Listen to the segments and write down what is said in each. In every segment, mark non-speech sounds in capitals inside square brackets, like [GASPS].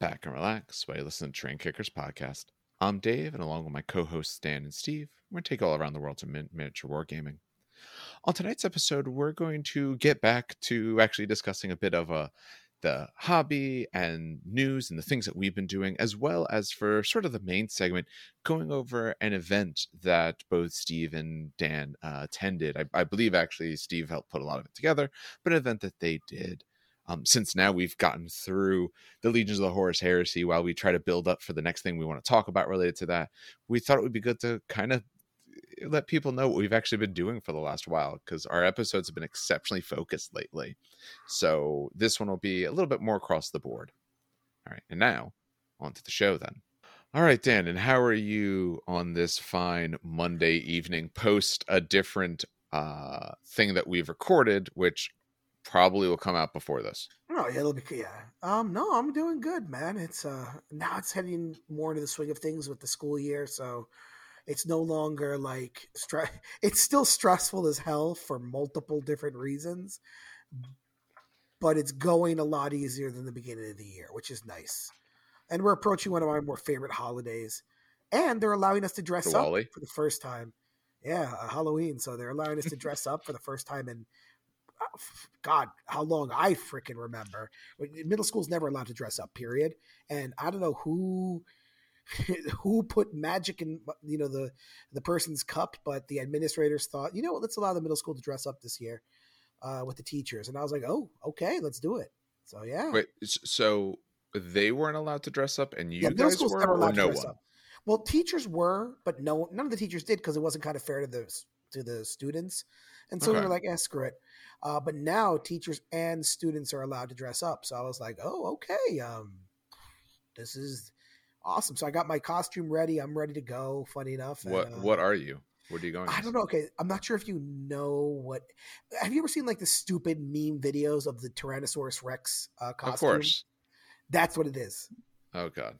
Back and relax while you listen to Train Kickers podcast. I'm Dave, and along with my co-hosts Stan and Steve, we're going to take all around the world to min- miniature wargaming. On tonight's episode, we're going to get back to actually discussing a bit of a the hobby and news and the things that we've been doing, as well as for sort of the main segment, going over an event that both Steve and Dan uh, attended. I, I believe actually Steve helped put a lot of it together, but an event that they did. Um, since now we've gotten through the Legions of the Horus Heresy while we try to build up for the next thing we want to talk about related to that, we thought it would be good to kind of let people know what we've actually been doing for the last while because our episodes have been exceptionally focused lately. So this one will be a little bit more across the board. All right, and now on to the show then. All right, Dan, and how are you on this fine Monday evening post a different uh thing that we've recorded, which probably will come out before this. Oh yeah, it'll be yeah. Um, no, I'm doing good, man. It's uh now it's heading more into the swing of things with the school year, so it's no longer like stress. [LAUGHS] It's still stressful as hell for multiple different reasons, but it's going a lot easier than the beginning of the year, which is nice. And we're approaching one of my more favorite holidays, and they're allowing us to dress up for the first time. Yeah, uh, Halloween. So they're allowing us to dress up for the first time in God, how long I freaking remember. Middle school's never allowed to dress up, period. And I don't know who [LAUGHS] who put magic in you know the the person's cup, but the administrators thought, you know what, let's allow the middle school to dress up this year uh, with the teachers. And I was like, oh, okay, let's do it. So yeah. Wait, so they weren't allowed to dress up, and you yeah, guys were, or no one? Up. Well, teachers were, but no, none of the teachers did because it wasn't kind of fair to the to the students. And so okay. we were like, eh, screw it. Uh, but now teachers and students are allowed to dress up. So I was like, oh, okay. Um, this is awesome. So I got my costume ready. I'm ready to go. Funny enough. What and, uh, What are you? What are you going? I don't know. Okay, I'm not sure if you know what. Have you ever seen like the stupid meme videos of the Tyrannosaurus Rex uh, costume? Of course. That's what it is. Oh God.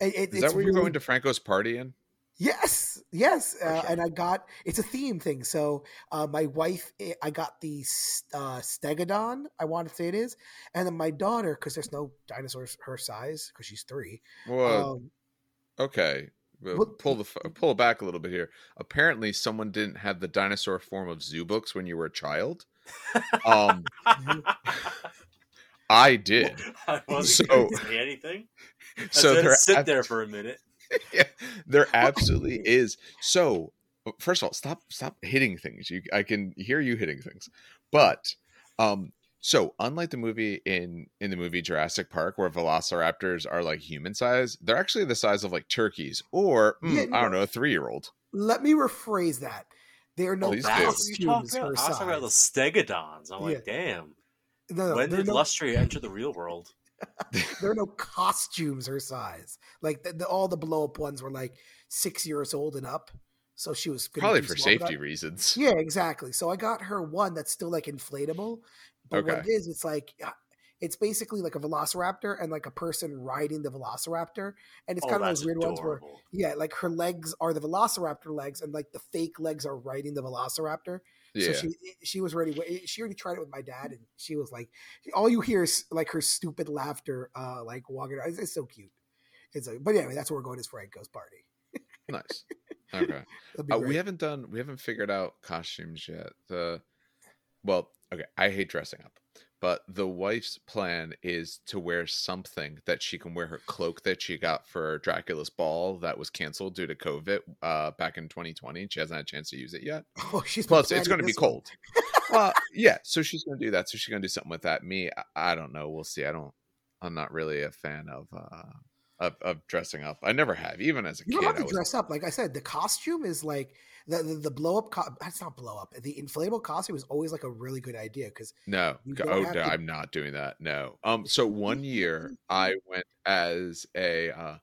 It, it, is that where really... you're going to Franco's party in? Yes, yes, uh, and I got it's a theme thing. So uh, my wife, eh, I got the uh, Stegodon. I want to say it is, and then my daughter, because there's no dinosaurs her size because she's three. Well, um, okay, well, pull the pull it back a little bit here. Apparently, someone didn't have the dinosaur form of zoo books when you were a child. Um, I did. [LAUGHS] I wasn't so, say anything. [LAUGHS] I so sit there for a minute. [LAUGHS] yeah, there absolutely is. So, uh, first of all, stop stop hitting things. You, I can hear you hitting things, but um, so unlike the movie in in the movie Jurassic Park, where velociraptors are like human size, they're actually the size of like turkeys, or mm, yeah, no, I don't know, a three year old. Let me rephrase that. They are no oh, costumes. I was talking about the stegodons. I'm like, damn. No, when did no... Lustria enter the real world? [LAUGHS] there are no costumes her size. Like the, the, all the blow up ones were like six years old and up. So she was probably for safety reasons. Yeah, exactly. So I got her one that's still like inflatable. But okay. what it is, it's like uh, it's basically like a velociraptor and like a person riding the velociraptor. And it's oh, kind of those weird adorable. ones where yeah, like her legs are the velociraptor legs and like the fake legs are riding the velociraptor. Yeah. So she she was ready. She already tried it with my dad, and she was like, all you hear is like her stupid laughter, uh, like walking. It's, it's so cute. It's like, but anyway, that's where we're going. Is Franco's party. nice. Okay. [LAUGHS] Uh, we haven't done. We haven't figured out costumes yet. The well, okay. I hate dressing up but the wife's plan is to wear something that she can wear her cloak that she got for Dracula's ball that was canceled due to COVID uh, back in 2020. She hasn't had a chance to use it yet. [LAUGHS] Oh, she's plus it's going to be cold. well, [LAUGHS] yeah, so she's going to do that. So she's going to do something with that. Me, I, I, don't know. We'll see. I don't. I'm not really a fan of. Uh, of, of dressing up. I never have, even as a you kid. You don't have to dress up. Like I said, the costume is like the the, the blow up. Co- that's not blow up. The inflatable costume is always like a really good idea because no, oh no, to... I'm not doing that. No. Um. So one year I went as a uh,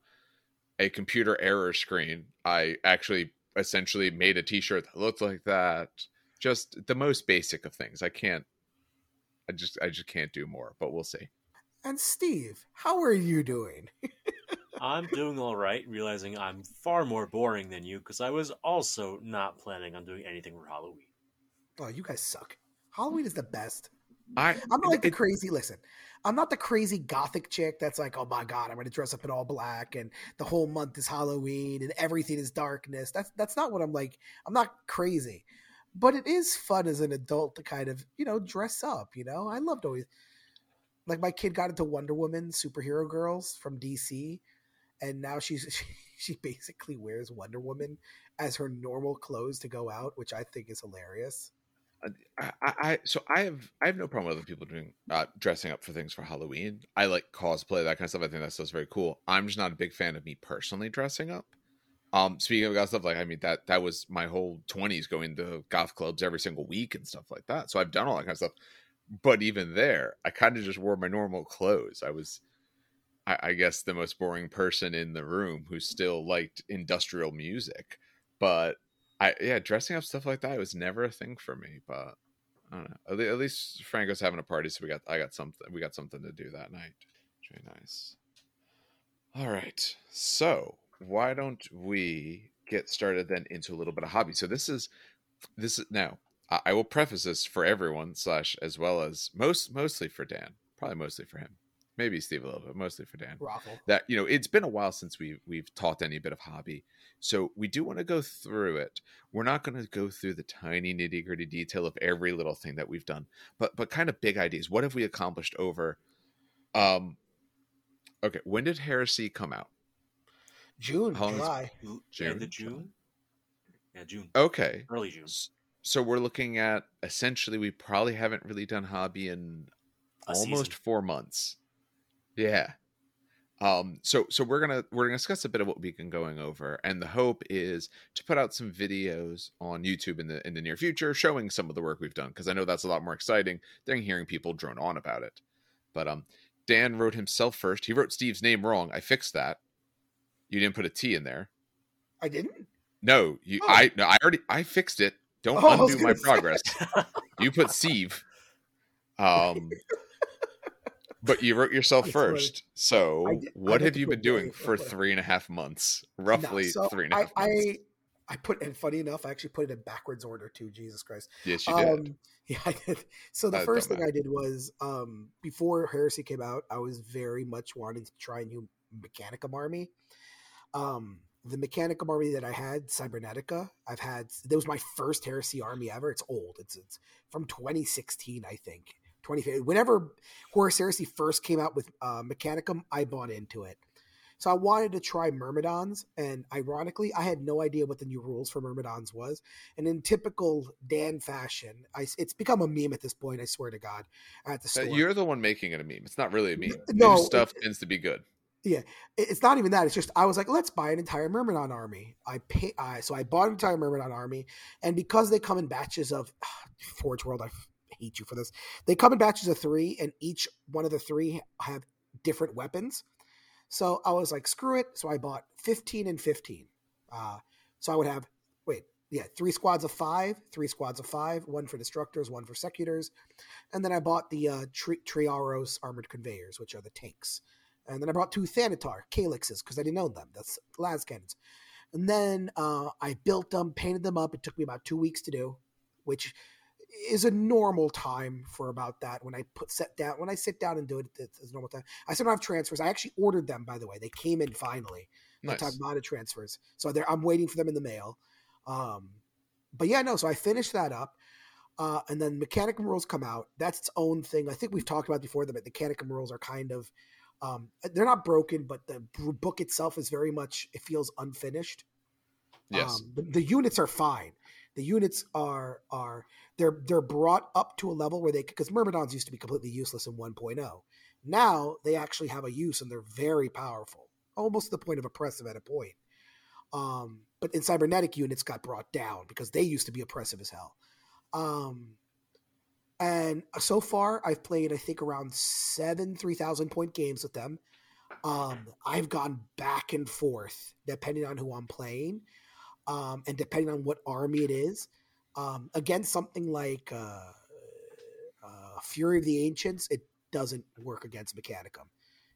a computer error screen. I actually essentially made a T-shirt that looked like that. Just the most basic of things. I can't. I just I just can't do more. But we'll see. And Steve, how are you doing? [LAUGHS] I'm doing all right, realizing I'm far more boring than you because I was also not planning on doing anything for Halloween. Oh, you guys suck. Halloween is the best. I, I'm not like it, the crazy. Listen, I'm not the crazy gothic chick that's like, oh my god, I'm going to dress up in all black and the whole month is Halloween and everything is darkness. That's that's not what I'm like. I'm not crazy, but it is fun as an adult to kind of you know dress up. You know, I loved always like my kid got into Wonder Woman superhero girls from DC, and now she's [LAUGHS] she, basically wears Wonder Woman as her normal clothes to go out, which I think is hilarious. I, I, so I have I have no problem with other people doing uh, dressing up for things for Halloween. I like cosplay that kind of stuff. I think that stuff's very cool. I'm just not a big fan of me personally dressing up. Um, speaking of goth stuff, like I mean that that was my whole 20s going to goth clubs every single week and stuff like that. So I've done all that kind of stuff. But even there, I kind of just wore my normal clothes. I was, I, I guess, the most boring person in the room who still liked industrial music. But I yeah, dressing up stuff like that was never a thing for me. But I don't know. At least Franco's having a party, so we got I got something. We got something to do that night. Very nice. All right, so why don't we get started then into a little bit of hobby? So this is this is now. I will preface this for everyone slash as well as most mostly for Dan, probably mostly for him maybe Steve a little bit, mostly for Dan. Raffle. That you know, it's been a while since we we've taught any bit of hobby, so we do want to go through it. We're not going to go through the tiny nitty gritty detail of every little thing that we've done, but but kind of big ideas. What have we accomplished over? Um, okay, when did Heresy come out? June, July, June, yeah, June. Yeah, June. Okay, early June. So we're looking at essentially we probably haven't really done hobby in a almost season. four months. Yeah. Um, so so we're gonna we're gonna discuss a bit of what we've been going over, and the hope is to put out some videos on YouTube in the in the near future, showing some of the work we've done, because I know that's a lot more exciting than hearing people drone on about it. But um, Dan wrote himself first. He wrote Steve's name wrong. I fixed that. You didn't put a T in there. I didn't. No, you. Oh. I no. I already. I fixed it. Don't oh, undo my say. progress. you put Steve. [LAUGHS] Um, but you wrote yourself first. So, did, what have you been doing for three and a half months? Roughly no, so three and a half I, months. I, I put, and funny enough, I actually put it in backwards order too. Jesus Christ. Yes, you um, did. [LAUGHS] Yeah, I did. So the first thing I did was um, before Heresy came out, I was very much wanting to try a new Mechanicum army. Um, the Mechanicum army that I had, Cybernetica, I've had. That was my first Heresy army ever. It's old. It's it's from 2016, I think 2015. Whenever Horus Heresy first came out with uh, Mechanicum, I bought into it. So I wanted to try Myrmidons, and ironically, I had no idea what the new rules for Myrmidons was. And in typical Dan fashion, I, it's become a meme at this point. I swear to God, at the store. You're the one making it a meme. It's not really a meme. No new stuff it, tends to be good. Yeah, it's not even that. It's just I was like, let's buy an entire Myrmidon army. I pay, uh, so I bought an entire Myrmidon army, and because they come in batches of uh, Forge World, I hate you for this. They come in batches of three, and each one of the three have different weapons. So I was like, screw it. So I bought 15 and 15. Uh, so I would have, wait, yeah, three squads of five, three squads of five, one for destructors, one for secutors. And then I bought the uh, tri- Triaros armored conveyors, which are the tanks. And then I brought two Thanatar Calixes because I didn't own them. That's las cannons. And then uh, I built them, painted them up. It took me about two weeks to do, which is a normal time for about that when I put set down when I sit down and do it it's normal time. I still don't have transfers. I actually ordered them by the way. They came in finally. Nice. Tagmata transfers. So I'm waiting for them in the mail. Um, but yeah, no. So I finished that up, uh, and then Mechanicum rules come out. That's its own thing. I think we've talked about before that the Mechanicum rules are kind of um, they're not broken, but the book itself is very much it feels unfinished. Yes, um, the, the units are fine. The units are are they're they're brought up to a level where they because myrmidons used to be completely useless in 1.0 now they actually have a use and they're very powerful almost to the point of oppressive at a point. Um, but in cybernetic units got brought down because they used to be oppressive as hell. Um, and so far i've played i think around seven 3000 point games with them. Um, i've gone back and forth depending on who i'm playing um, and depending on what army it is um, against something like uh, uh, Fury of the Ancients, it doesn't work against Mechanicum.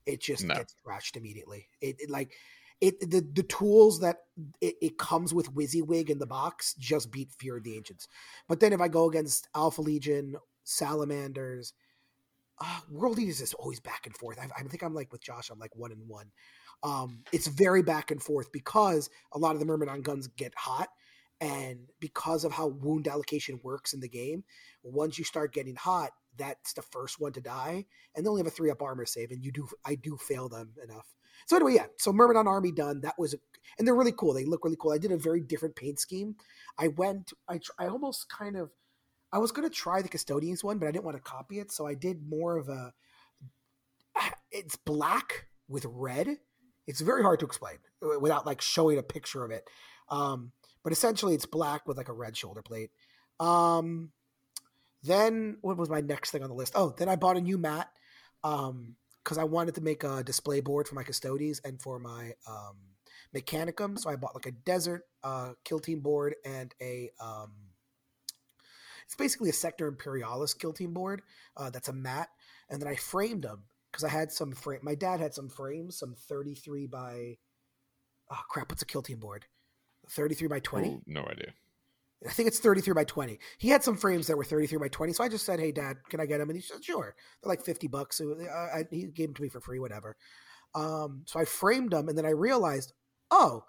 It just no. gets trashed immediately. It, it, like it the the tools that it, it, comes with WYSIWYG in the box just beat Fury of the Ancients. But then if I go against Alpha Legion, Salamanders, uh, World Eaters is always back and forth. I, I think I'm like with Josh. I'm like one and one. Um, it's very back and forth because a lot of the Myrmidon guns get hot, and because of how wound allocation works in the game, once you start getting hot, that's the first one to die, and they only have a three up armor save, and you do I do fail them enough. So anyway, yeah. So Myrmidon Army done. That was, and they're really cool. They look really cool. I did a very different paint scheme. I went. I I almost kind of. I was going to try the custodians one, but I didn't want to copy it, so I did more of a. It's black with red. It's very hard to explain uh, without like showing a picture of it. Um, but essentially, it's black with like a red shoulder plate. Um, then what was my next thing on the list? Oh, then I bought a new mat because um, I wanted to make a display board for my Custodes and for my um, mechanicum. So I bought like a desert uh, kill team board and a um, it's basically a sector imperialis kill team board uh, that's a mat, and then I framed them because I had some frame. My dad had some frames, some thirty three by oh crap, what's a kill team board? Thirty three by twenty? Oh, no idea. I think it's 33 by 20. He had some frames that were 33 by 20. So I just said, Hey, dad, can I get them? And he said, Sure. They're like 50 bucks. So I, I, he gave them to me for free, whatever. Um, so I framed them and then I realized, oh,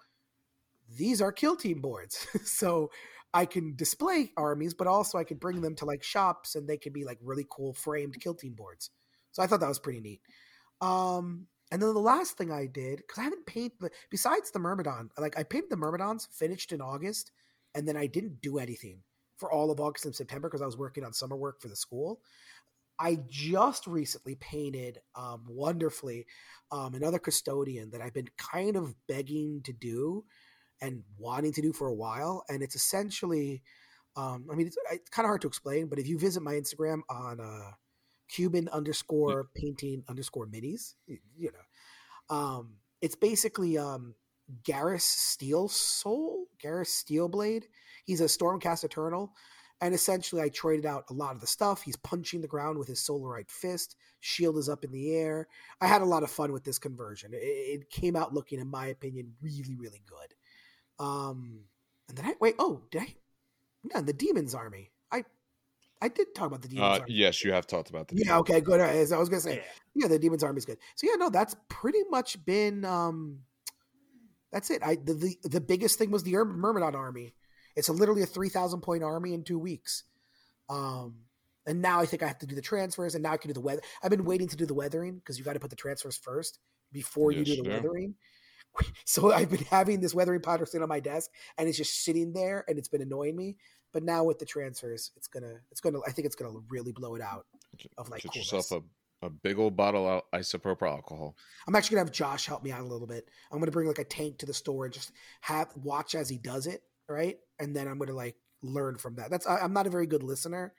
these are kill team boards. [LAUGHS] so I can display armies, but also I can bring them to like shops and they can be like really cool framed kill team boards. So I thought that was pretty neat. Um, and then the last thing I did, because I haven't painted, besides the Myrmidon, like I painted the Myrmidons, finished in August and then I didn't do anything for all of August and September because I was working on summer work for the school. I just recently painted um, wonderfully um, another custodian that I've been kind of begging to do and wanting to do for a while, and it's essentially, um, I mean, it's, it's kind of hard to explain, but if you visit my Instagram on uh, Cuban underscore painting underscore minis, you know, um, it's basically um, Garrus Steel Soul, Garrus Steelblade. He's a Stormcast Eternal. And essentially, I traded out a lot of the stuff. He's punching the ground with his Solarite fist. Shield is up in the air. I had a lot of fun with this conversion. It, it came out looking, in my opinion, really, really good. Um, and then I wait. Oh, did I? Yeah, the Demons Army. I I did talk about the Demons uh, Army. Yes, you have talked about the. Yeah. Okay. Good. As I was gonna say, yeah. yeah, the Demons Army is good. So yeah, no, that's pretty much been um that's it. I the, the, the biggest thing was the Myrmidon army. It's a, literally a three thousand point army in two weeks. Um, and now I think I have to do the transfers, and now I can do the weather. I've been waiting to do the weathering because you got to put the transfers first before yes, you do the weathering. [LAUGHS] So I've been having this weathering powder sitting on my desk, and it's just sitting there, and it's been annoying me. But now with the transfers, it's gonna, it's gonna, I think it's gonna really blow it out of like Get yourself a a big old bottle of isopropyl alcohol. I'm actually gonna have Josh help me out a little bit. I'm gonna bring like a tank to the store and just have watch as he does it, right? And then I'm gonna like learn from that. That's I, am not a very good listener.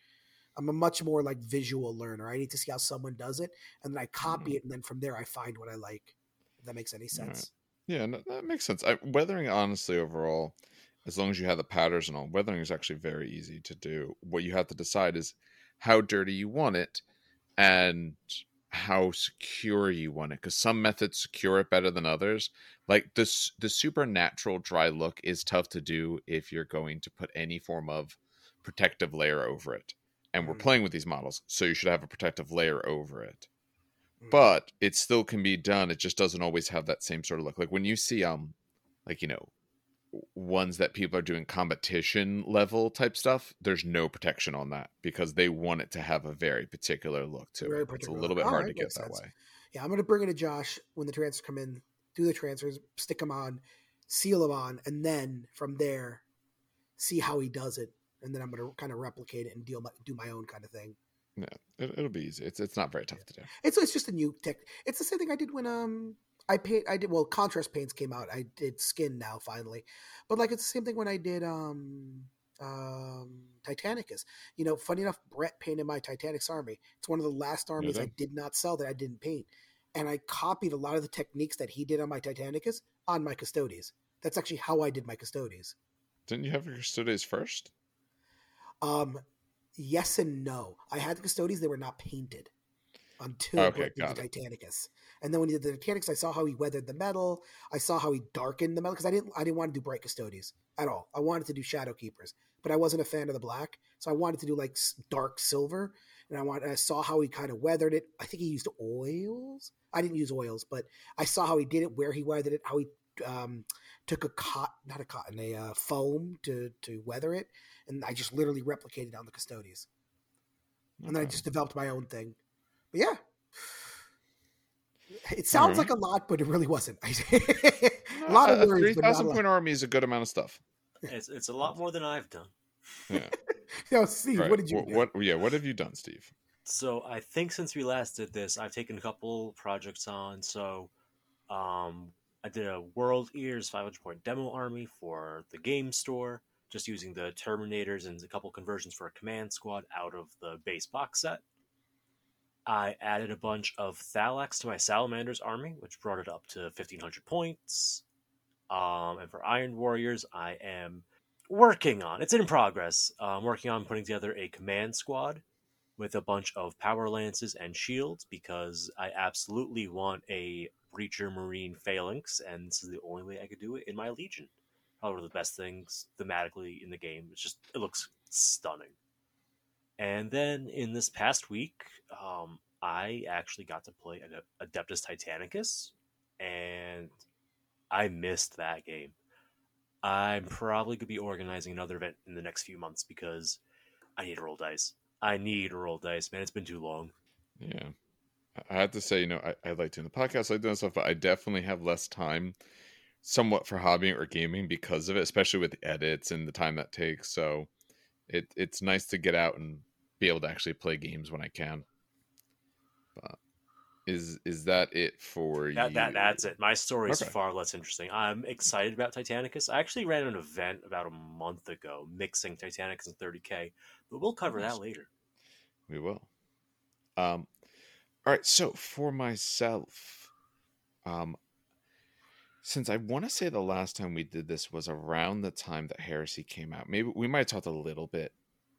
I'm a much more like visual learner. I need to see how someone does it, and then I copy mm-hmm. it, and then from there I find what I like. If that makes any sense. Right. Yeah, no, that makes sense. I, weathering, honestly, overall, as long as you have the patterns and all, weathering is actually very easy to do. What you have to decide is how dirty you want it and how secure you want it because some methods secure it better than others like this the supernatural dry look is tough to do if you're going to put any form of protective layer over it and mm. we're playing with these models so you should have a protective layer over it mm. but it still can be done it just doesn't always have that same sort of look like when you see um like you know ones that people are doing competition level type stuff, there's no protection on that because they want it to have a very particular look to very it. It's a little bit All hard right, to get that sense. way. Yeah, I'm going to bring it to Josh when the transfers come in, do the transfers, stick them on, seal them on, and then from there, see how he does it. And then I'm going to kind of replicate it and deal my, do my own kind of thing. Yeah, it, will be easy. It's it's not very tough yeah. to do. It's it's just a new tech. It's the same thing I did when um I paint. I did well. Contrast paints came out. I did skin now finally, but like it's the same thing when I did um um Titanicus. You know, funny enough, Brett painted my Titanicus army. It's one of the last armies mm-hmm. I did not sell that I didn't paint, and I copied a lot of the techniques that he did on my Titanicus on my Custodes. That's actually how I did my Custodes. Didn't you have your Custodes first? Um, yes and no. I had the Custodes; they were not painted until okay, the Titanicus. And then when he did the mechanics, I saw how he weathered the metal. I saw how he darkened the metal because I didn't I didn't want to do bright Custodes at all. I wanted to do shadow keepers, but I wasn't a fan of the black, so I wanted to do like dark silver. and I want I saw how he kind of weathered it. I think he used oils. I didn't use oils, but I saw how he did it, where he weathered it, how he um, took a cot, not a cotton, a uh, foam to to weather it, and I just literally replicated on the Custodes, okay. and then I just developed my own thing. But yeah, it sounds right. like a lot, but it really wasn't. [LAUGHS] a lot of words. Three thousand point army is a good amount of stuff. It's it's a lot more than I've done. Yeah. [LAUGHS] Yo, Steve, right. what did you? What, what? Yeah, what have you done, Steve? So I think since we last did this, I've taken a couple projects on. So, um, I did a World Eaters 500 point demo army for the game store, just using the Terminators and a couple conversions for a command squad out of the base box set. I added a bunch of Thallax to my Salamanders army, which brought it up to 1500 points. Um, and for Iron Warriors, I am working on it's in progress. I'm working on putting together a command squad with a bunch of power lances and shields because I absolutely want a breacher marine phalanx, and this is the only way I could do it in my legion. Probably one of the best things thematically in the game. It's just it looks stunning. And then in this past week, um, I actually got to play Adeptus Titanicus, and I missed that game. I'm probably going to be organizing another event in the next few months because I need to roll dice. I need to roll dice, man. It's been too long. Yeah. I have to say, you know, I, I like doing the podcast, I like doing stuff, but I definitely have less time somewhat for hobbying or gaming because of it, especially with edits and the time that takes. So it it's nice to get out and be able to actually play games when I can. But is is that it for that, you? That that's it. My story is okay. far less interesting. I'm excited about Titanicus. I actually ran an event about a month ago mixing Titanicus and 30k, but we'll cover nice. that later. We will. Um, all right. So for myself, um, since I want to say the last time we did this was around the time that Heresy came out, maybe we might have talked a little bit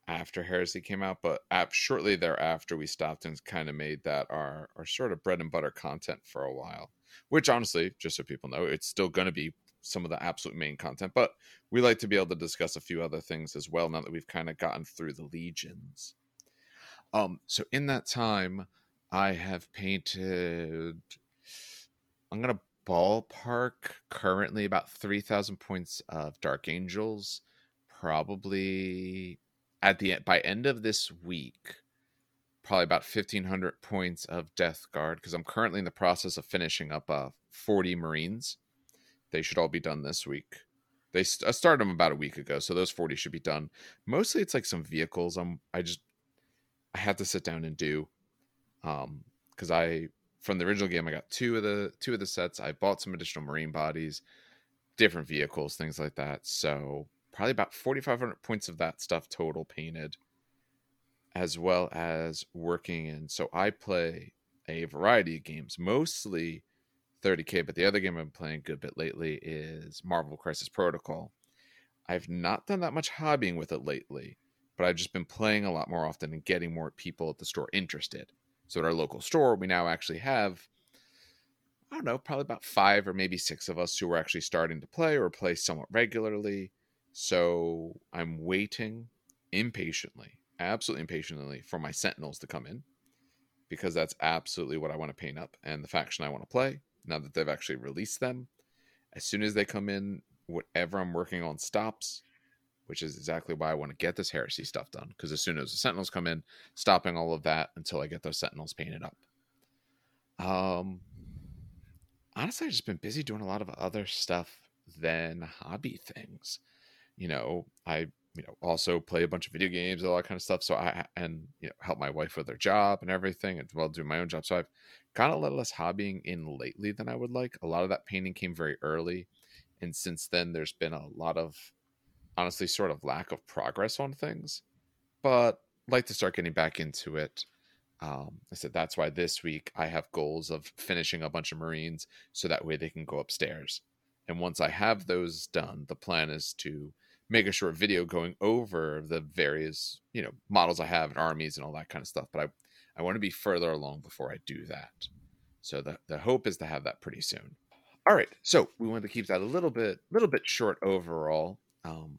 after Heresy came out, but shortly thereafter, we stopped and kind of made that our our sort of bread and butter content for a while. Which honestly, just so people know, it's still going to be some of the absolute main content, but we like to be able to discuss a few other things as well now that we've kind of gotten through the legions. Um, so in that time, I have painted. I'm gonna ballpark currently about three thousand points of Dark Angels, probably at the by end of this week, probably about fifteen hundred points of Death Guard because I'm currently in the process of finishing up uh, forty Marines. They should all be done this week. They st- I started them about a week ago, so those forty should be done. Mostly, it's like some vehicles. I'm I just I had to sit down and do, um, because I from the original game I got two of the two of the sets. I bought some additional Marine bodies, different vehicles, things like that. So probably about 4,500 points of that stuff total painted, as well as working in. So I play a variety of games, mostly 30k, but the other game I'm playing a good bit lately is Marvel Crisis Protocol. I've not done that much hobbying with it lately, but I've just been playing a lot more often and getting more people at the store interested. So at our local store, we now actually have I don't know, probably about five or maybe six of us who are actually starting to play or play somewhat regularly. So I'm waiting impatiently, absolutely impatiently for my Sentinels to come in because that's absolutely what I want to paint up and the faction I want to play now that they've actually released them. As soon as they come in, whatever I'm working on stops, which is exactly why I want to get this heresy stuff done. Because as soon as the Sentinels come in, stopping all of that until I get those Sentinels painted up. Um, honestly, I've just been busy doing a lot of other stuff than hobby things you know, I you know also play a bunch of video games, all that kind of stuff. So I and you know help my wife with her job and everything, and well do my own job. So I've kind of let less hobbying in lately than I would like. A lot of that painting came very early, and since then there's been a lot of honestly sort of lack of progress on things. But I'd like to start getting back into it. Um, I said that's why this week I have goals of finishing a bunch of Marines so that way they can go upstairs. And once I have those done, the plan is to make a short video going over the various you know models I have and armies and all that kind of stuff. But I I want to be further along before I do that. So the the hope is to have that pretty soon. All right, so we wanted to keep that a little bit little bit short overall. Um,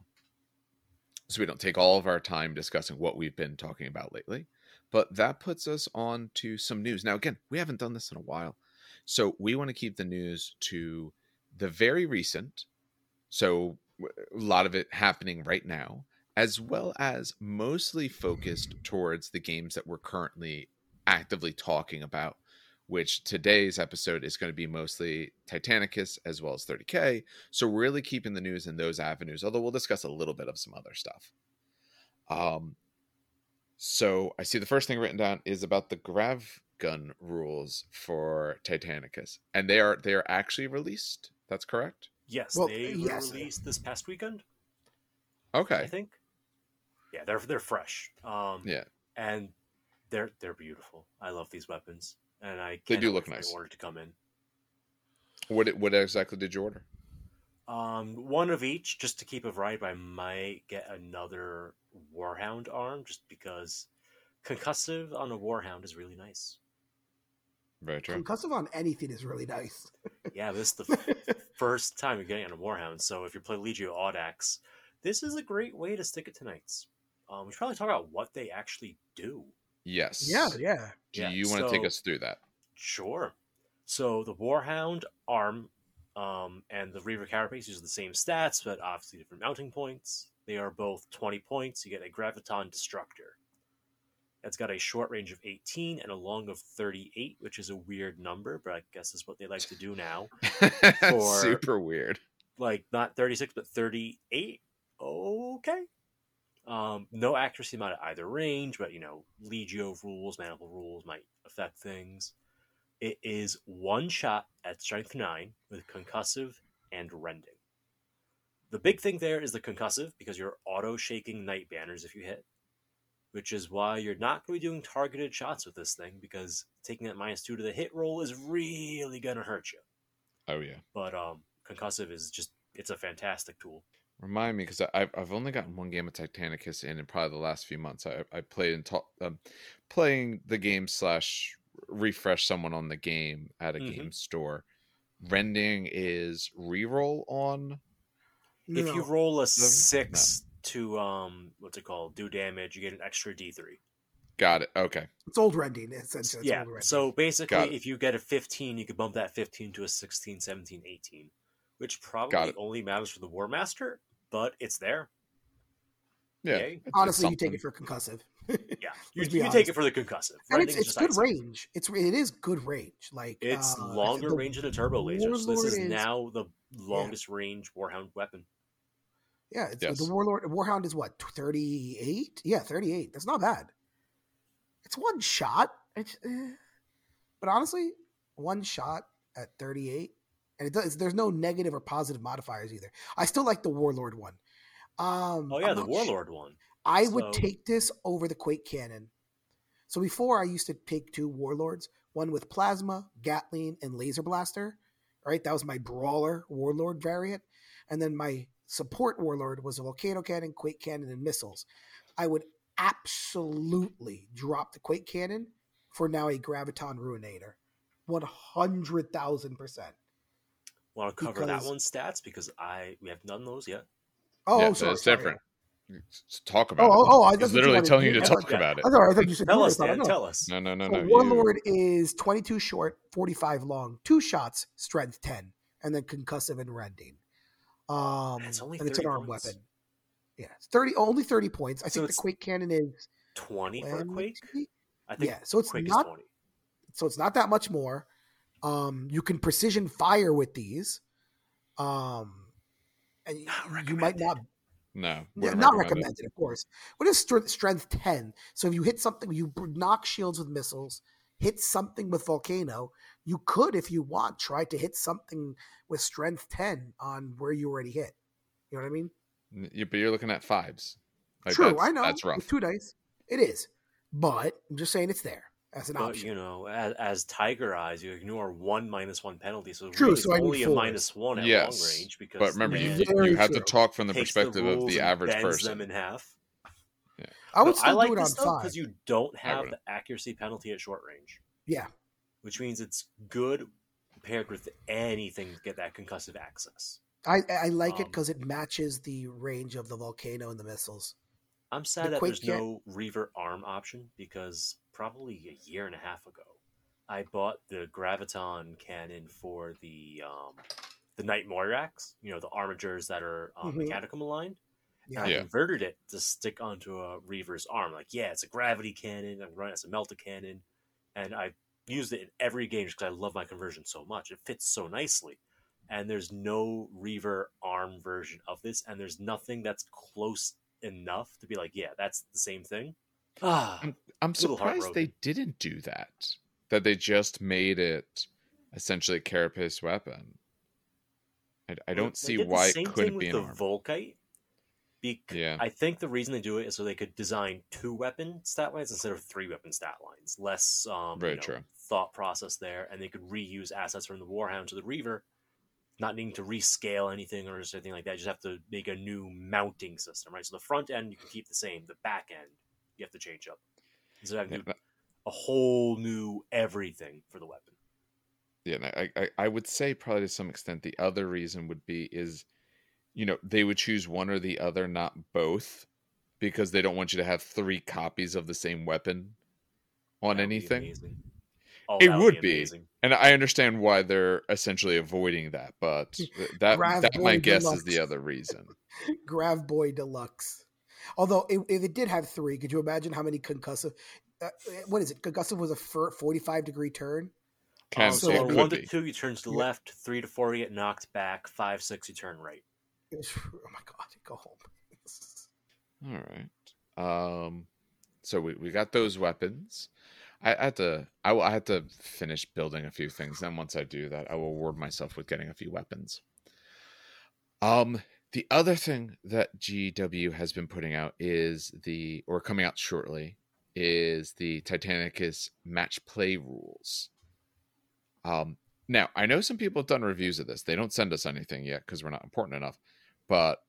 so we don't take all of our time discussing what we've been talking about lately. But that puts us on to some news. Now, again, we haven't done this in a while. So we want to keep the news to the very recent. So a lot of it happening right now, as well as mostly focused towards the games that we're currently actively talking about, which today's episode is going to be mostly Titanicus as well as 30K. So really keeping the news in those avenues, although we'll discuss a little bit of some other stuff. Um, so I see the first thing written down is about the grav gun rules for Titanicus, and they are they are actually released. That's correct. Yes, Well, they were yes. released this past weekend. Okay. I think. Yeah, they're they're fresh. Um, Yeah. and they're they're beautiful. I love these weapons, and I They can't do look for the nice. Order to come in. What what exactly did you order? Um, one of each, just to keep a variety. But I might get another Warhound arm, just because concussive on a Warhound is really nice. Very true. Concussive on anything is really nice. [LAUGHS] Yeah, this is the f- first time you're getting on a Warhound. So if you play Legio Audax, this is a great way to stick it to knights. Um, we should probably talk about what they actually do. Yes. yeah, yeah. Do Yeah, you want to take us through that? Sure. So the Warhound arm um, and the Reaver Carapace use the same stats, but obviously different mounting points. They are both 20 points. You get a Graviton Destructor. It's got a short range of 18 and a long of 38, which is a weird number, but I guess is what they like to do now. [LAUGHS] For- Super weird. Like not 36, but 38. Okay. Um, no accuracy amount at either range, but you know, Legio rules, maniple rules might affect things. It is one shot at strength nine with concussive and rending. The big thing there is the concussive because you're auto shaking knight banners if you hit, which is why you're not going to be doing targeted shots with this thing because taking that minus two to the hit roll is really going to hurt you. Oh yeah. But um, concussive is just it's a fantastic tool. Remind me because I've I've only gotten one game of Titanicus in in probably the last few months. I I played and talk um, playing the game slash refresh someone on the game at a Mhm. game store. Rending is reroll on. If you roll a six to um, what's it called, do damage, you get an extra D three. Got it. Okay. it's old rending, essentially. It's yeah. rending. So basically, if you get a 15, you could bump that 15 to a 16, 17, 18, which probably Got it. only matters for the War Master, but it's there. Yeah. Yay. it's- it's honestly, you take it for concussive. [LAUGHS] Yeah. You, you take it for the concussive. and it's, it's good range. It's it is good range. Like It's uh, longer range than a turbo laser. So this is, is- now the longest range Warhound weapon. Yeah, it's, Yes. the warlord warhound is what thirty eight. Yeah, thirty eight. That's not bad. It's one shot. It's, eh. But honestly, one shot at thirty eight, and it does. There's no negative or positive modifiers either. I still like the warlord one. Um, Oh yeah, I'm the Warlord one. I would take this over the Quake Cannon. So before I used to take two Warlords, one with Plasma, Gatling, and Laser Blaster. Right, that was my Brawler Warlord variant, and then my support Warlord was a Volcano Cannon, Quake Cannon, and missiles. I would absolutely drop the Quake Cannon for now a Graviton Ruinator, one hundred thousand percent. Want to cover that one stats because I we have none of those yet. Oh, yeah, oh, so sorry, it's sorry. different. Just Talk Oh, about oh, it. oh, oh I He's literally wanted telling you to talk thought- about it. I'm sorry, I thought you said Tell us, Dan. no. Tell us. No, no, no, So no. you- Warlord is 22 short, 45 long, two shots, strength 10, and then concussive and rending. Um, It's only and it's an arm points. weapon. Yeah, it's 30, only 30 points. I So think the Quake Cannon is Twenty for a 20. Quake. I think Yeah, so it's Quake not so it's not that much more. Um, you can precision fire with these. Um, and you- Not you might not No, Yeah, wouldn't not recommended, of course. What is strength, strength 10? So if you hit something, you knock shields with missiles, hit something with volcano, you could, if you want, try to hit something with strength 10 on where you already hit. You know what I mean? N- you- but you're looking at fives. Like, True, I know. That's rough. With two dice. It is. But I'm just saying it's there as an But option. you know, as, as Tiger Eyes, you ignore one minus one penalty, so True, really so it's need only a minus one at Yes, long range. Because But remember, you, you have to talk from the takes perspective of the average bends person. them in half. Yeah. I would But still I like do it on this though five. because you don't have the accuracy penalty at short range, yeah. Which means it's good paired with anything to get that concussive access. I, I like it Um, because it matches the range of the volcano and the missiles. I'm sad The that there's can't- no Reaver arm option because probably a year and a half ago, I bought the Graviton cannon for the um, the Knight Moirax. You know, the armatures that are um, Mhm. mechanicum aligned. Yeah. I Yeah. converted it to stick onto a Reaver's arm. Like, yeah, it's a gravity cannon. I'm run it as a melta cannon, and I used it in every game just because I love my conversion so much. It fits so nicely. And there's no Reaver arm version of this, and there's nothing that's close enough to be like, yeah, that's the same thing. Ah, I'm, I'm surprised they didn't do that. That they just made it essentially a carapace weapon. I, I don't They see why it couldn't be an the arm. Volkite. Bec- Yeah. I think the reason they do it is so they could design two weapon stat lines instead of three weapon stat lines. Less um, Very you know, true. thought process there, and they could reuse assets from the Warhound to the Reaver, not needing to rescale anything or anything like that. You just have to make a new mounting system, right? So the front end you can keep the same, the back end you have to change up. Instead of Yeah, having but- a whole new everything for the weapon. yeah, I, I I would say probably to some extent the other reason would be is, you know, they would choose one or the other, not both, because they don't want you to have three copies of the same weapon on That anything. amazing. Oh, It that would be. amazing. And I understand why they're essentially avoiding that, but [LAUGHS] th- that Grav that my Boy guess Deluxe. is the other reason. [LAUGHS] Grav Boy Deluxe. Although if, if it did have three, could you imagine how many concussive? Uh, what is it? Concussive was a forty-five degree turn. Can Um, so so it on could one be. to two, you turn to the Yeah. left. Three to four, you get knocked back. Five, six, you turn right. [LAUGHS] Oh my god, go home. All right. Um. So we, we got those weapons. I I had to I, will- I had to finish building a few things. Then once I do that, I will reward myself with getting a few weapons. Um. The other thing that GW has been putting out is the or coming out shortly is the Titanicus match play rules. Um. Now I know some people have done reviews of this. They don't send us anything yet because we're not important enough. But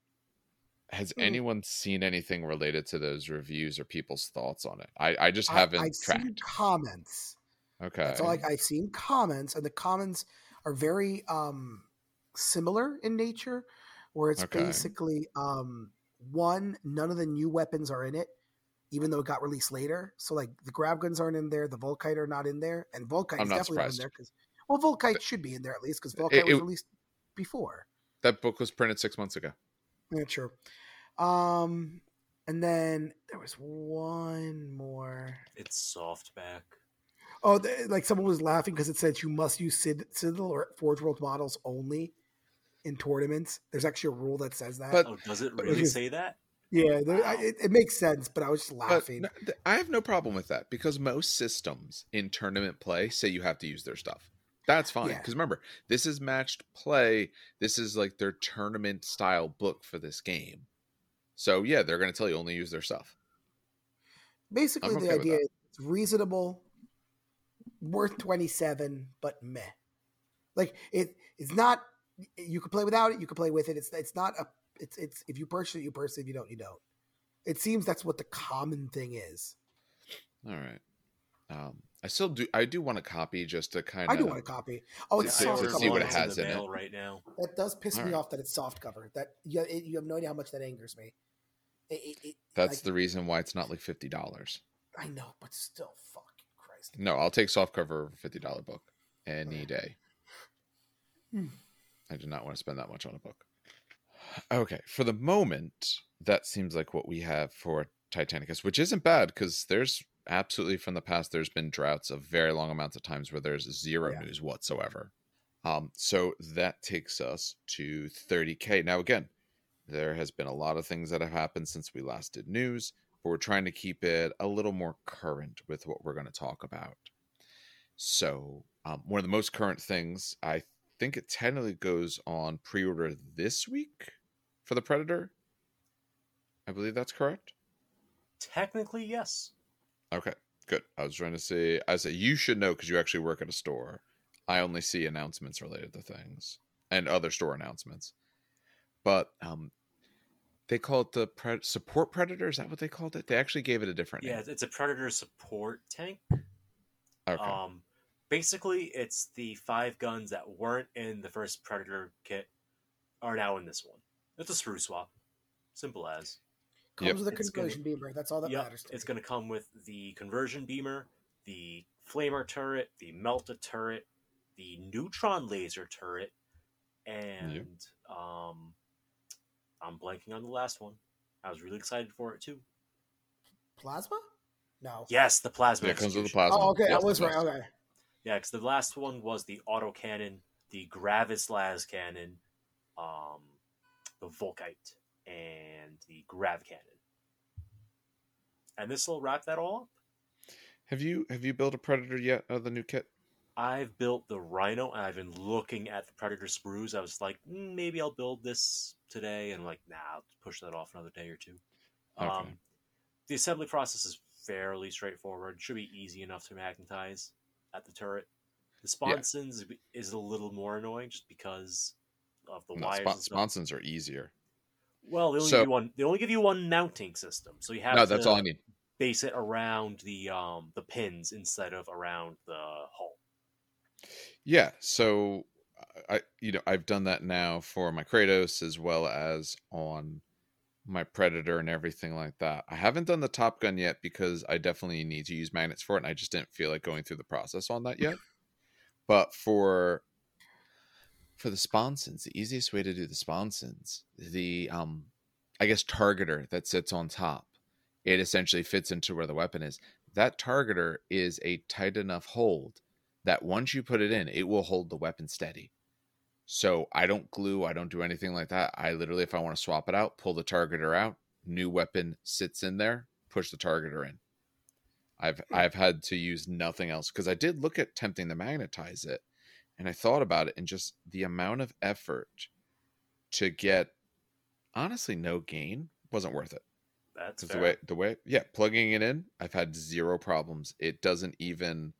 has Hmm. anyone seen anything related to those reviews or people's thoughts on it? I, I just haven't I've seen tracked. comments. Okay. That's all I, I've seen comments, and the comments are very um, similar in nature. Where it's Okay. basically um, one, none of the new weapons are in it, even though it got released later. So like the grav guns aren't in there, the Volkite are not in there, and Volkite is definitely not in there because well, Volkite should be in there at least because Volkite It- was it- released before. That book was printed six months ago. Yeah, true. Um, and then there was one more. It's softback. Oh, th- like someone was laughing because it said you must use Sid- Citadel or Forge World models only in tournaments. There's actually a rule that says that. But- Oh, does it really here's- say that? yeah, there, I, it, it makes sense, but I was just But laughing. no, I have no problem with that because most systems in tournament play say you have to use their stuff. That's fine. Yeah. Because remember, this is matched play. This is like their tournament style book for this game. So yeah, they're going to tell you only use their stuff. Basically, I'm the idea is it's reasonable, worth twenty seven, but meh. Like it, it's not. You could play without it. You could play with it. It's it's not a. It's it's if you purchase it, you purchase it. If you don't, you don't. It seems that's what the common thing is. All right. Um, I still do. I do want a copy just to kind I of. do want a copy. Oh, it's see- soft to cover. see what it in has the in it. right now. That does piss me Alright. off that it's soft cover. That you, it, you have no idea how much that angers me. It, it, That's like, the reason why it's not like fifty dollars. I know, but still, fucking Christ. No, I'll take soft cover over a fifty dollar book any day. Hmm. I do not want to spend that much on a book. Okay, for the moment, that seems like what we have for Titanicus, which isn't bad because there's absolutely from the past there's been droughts of very long amounts of times where there's zero Yeah. news whatsoever. Um, so that takes us to 30k. Now again, there has been a lot of things that have happened since we last did news, but we're trying to keep it a little more current with what we're going to talk about. So, um, one of the most current things, I think it technically goes on pre order this week for the Predator. I believe that's correct. Technically, yes. Okay, good. I was trying to see. I said, you should know because you actually work at a store. I only see announcements related to things and other store announcements. But um, they call it the pre- support predator. Is that what they called it? They actually gave it a different name. Yeah, name. it's a predator support tank. Okay. Um, basically, it's the five guns that weren't in the first predator kit are now in this one. It's a screw swap. Simple as. Comes Yep. with a It's gonna- conversion beamer. That's all that Yep, matters. To it's going to come with the conversion beamer, the flamer turret, the melta turret, the neutron laser turret, and um, I'm blanking on the last one. I was really excited for it too. Plasma? No. Yes, the plasma. Yeah, it comes with the plasma. Oh, okay. Yes, I was right. Okay. Yeah, because the last one was the autocannon, the Gravis las cannon, um, the Volkite, and the Grav cannon. And this will wrap that all up. Have you have you built a predator yet of the new kit? I've built the Rhino, and I've been looking at the Predator sprues. I was like, mm, maybe I'll build this today, and like, nah, I'll push that off another day or two. Okay. Um, the assembly process is fairly straightforward. Should be easy enough to magnetize at the turret. The sponsons is a little more annoying just because of the No, wires. spon- sponsons are easier. Well, they only So- give you one. They only give you one mounting system, so you have No, to that's all I need. base it around the um the pins instead of around the hull. Yeah, so I you know I've done that now for my Kratos as well as on my Predator and everything like that. I haven't done the Top Gun yet because I definitely need to use magnets for it, and I just didn't feel like going through the process on that yet. But for for the sponsons, the easiest way to do the sponsons, the um I guess targeter that sits on top, it essentially fits into where the weapon is. That targeter is a tight enough hold that once you put it in, it will hold the weapon steady. So I don't glue, I don't do anything like that. I literally, if I want to swap it out, pull the targeter out, new weapon sits in there, push the targeter in. I've I've had to use nothing else because I did look at tempting to magnetize it, and I thought about it and just the amount of effort to get honestly no gain wasn't worth it. That's fair. the way the way yeah, plugging it in, I've had zero problems. It doesn't even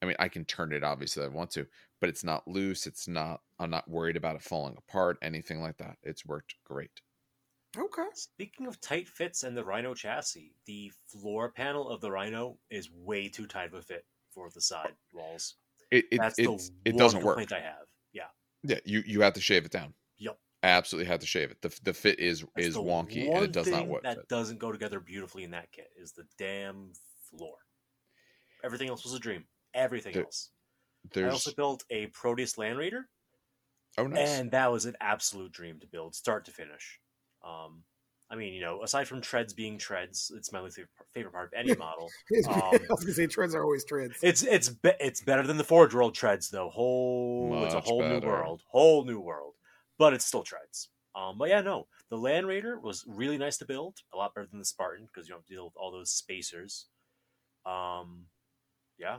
I mean, I can turn it obviously if I want to, but it's not loose, it's not I'm not worried about it falling apart, anything like that. It's worked great. Okay. Speaking of tight fits and the Rhino chassis, the floor panel of the Rhino is way too tight of a fit for the side walls. It it That's it's, the it doesn't work. I have. Yeah, Yeah, you you have to shave it down. Yep. Absolutely have to shave it. The the fit is That's is wonky and it does not work. That fit. doesn't go together beautifully in that kit is the damn floor. Everything else was a dream. Everything There- else. I also built a Proteus Land Raider, oh nice. and that was an absolute dream to build, start to finish. Um, I mean, you know, aside from treads being treads, it's my least favorite- favorite part of any [LAUGHS] model. Um, [LAUGHS] I was gonna say treads are always treads. It's it's be- it's better than the Forge World treads though. Whole it's a Much whole new world, whole new world. But it's still treads. Um, but yeah, no, the Land Raider was really nice to build. A lot better than the Spartan because you don't have to deal with all those spacers. Um, yeah,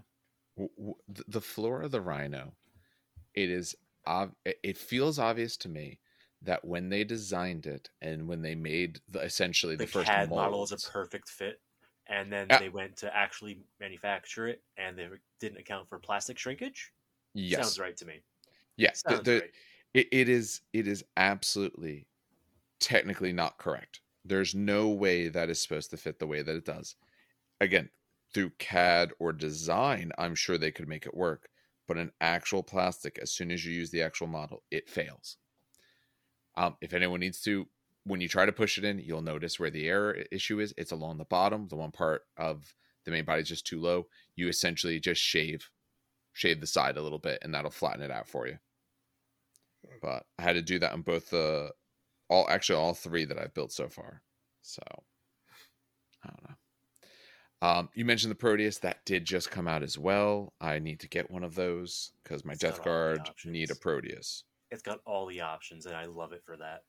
W- w- the floor of the rhino it is ob- it- it feels obvious to me that when they designed it and when they made the, essentially the, the, first CAD model is a perfect fit, and then Yeah. they went to actually manufacture it, and they didn't account for plastic shrinkage. yes Sounds right to me. yes the, the- right. it, it is it is absolutely technically not correct there's no way that is supposed to fit the way that it does again through cad or design i'm sure they could make it work but an actual plastic as soon as you use the actual model it fails um, if anyone needs to when you try to push it in you'll notice where the error issue is it's along the bottom the one part of the main body is just too low you essentially just shave shave the side a little bit and that'll flatten it out for you but I had to do that on both the all actually all three that I've built so far. So I don't know. Um, you mentioned the Proteus that did just come out as well. I need to get one of those because my It's Death Guard need a. Proteus. It's got all the options, and I love it for that.